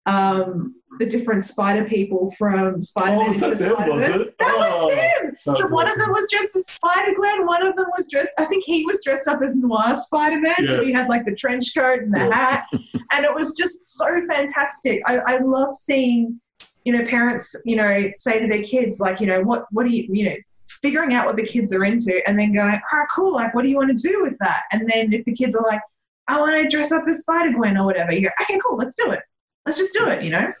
um, the different spider people from Spider Man Oh, that the them, Spider was it? That Oh, was them. So one of them was dressed as Spider Gwen, one of them was dressed. I think he was dressed up as Noir Spider Man, so he had like the trench coat and the Yeah. hat, and it was just so fantastic. I, I love seeing, you know, parents, you know, say to their kids like, you know, what what do you, you know, figuring out what the kids are into, and then going, oh, cool, like, what do you want to do with that? And then if the kids are like, I want to dress up as Spider Gwen or whatever, you go, okay, cool, let's do it. Let's just do it, you know.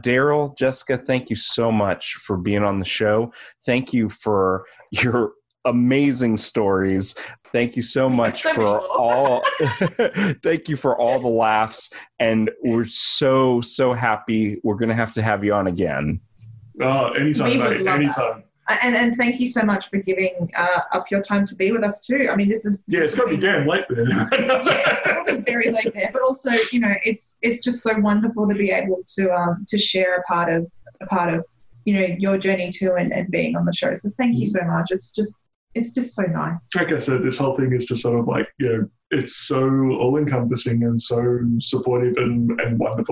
Daryl, Jessica, thank you so much for being on the show. Thank you for your amazing stories. Thank you so much So for many. all thank you for all the laughs and we're so so happy we're going to have to have you on again. Oh, anytime, We mate. love that. And, and thank you so much for giving uh, up your time to be with us too. I mean, this is this Yeah, it's got to be damn late then. yeah, it's probably very late there, but also you know it's it's just so wonderful to be able to um, to share a part of a part of you know your journey too and, and being on the show. So thank you so much. It's just it's just so nice. like I said, this whole thing is just sort of like, you know, it's so all encompassing and so supportive and, and wonderful.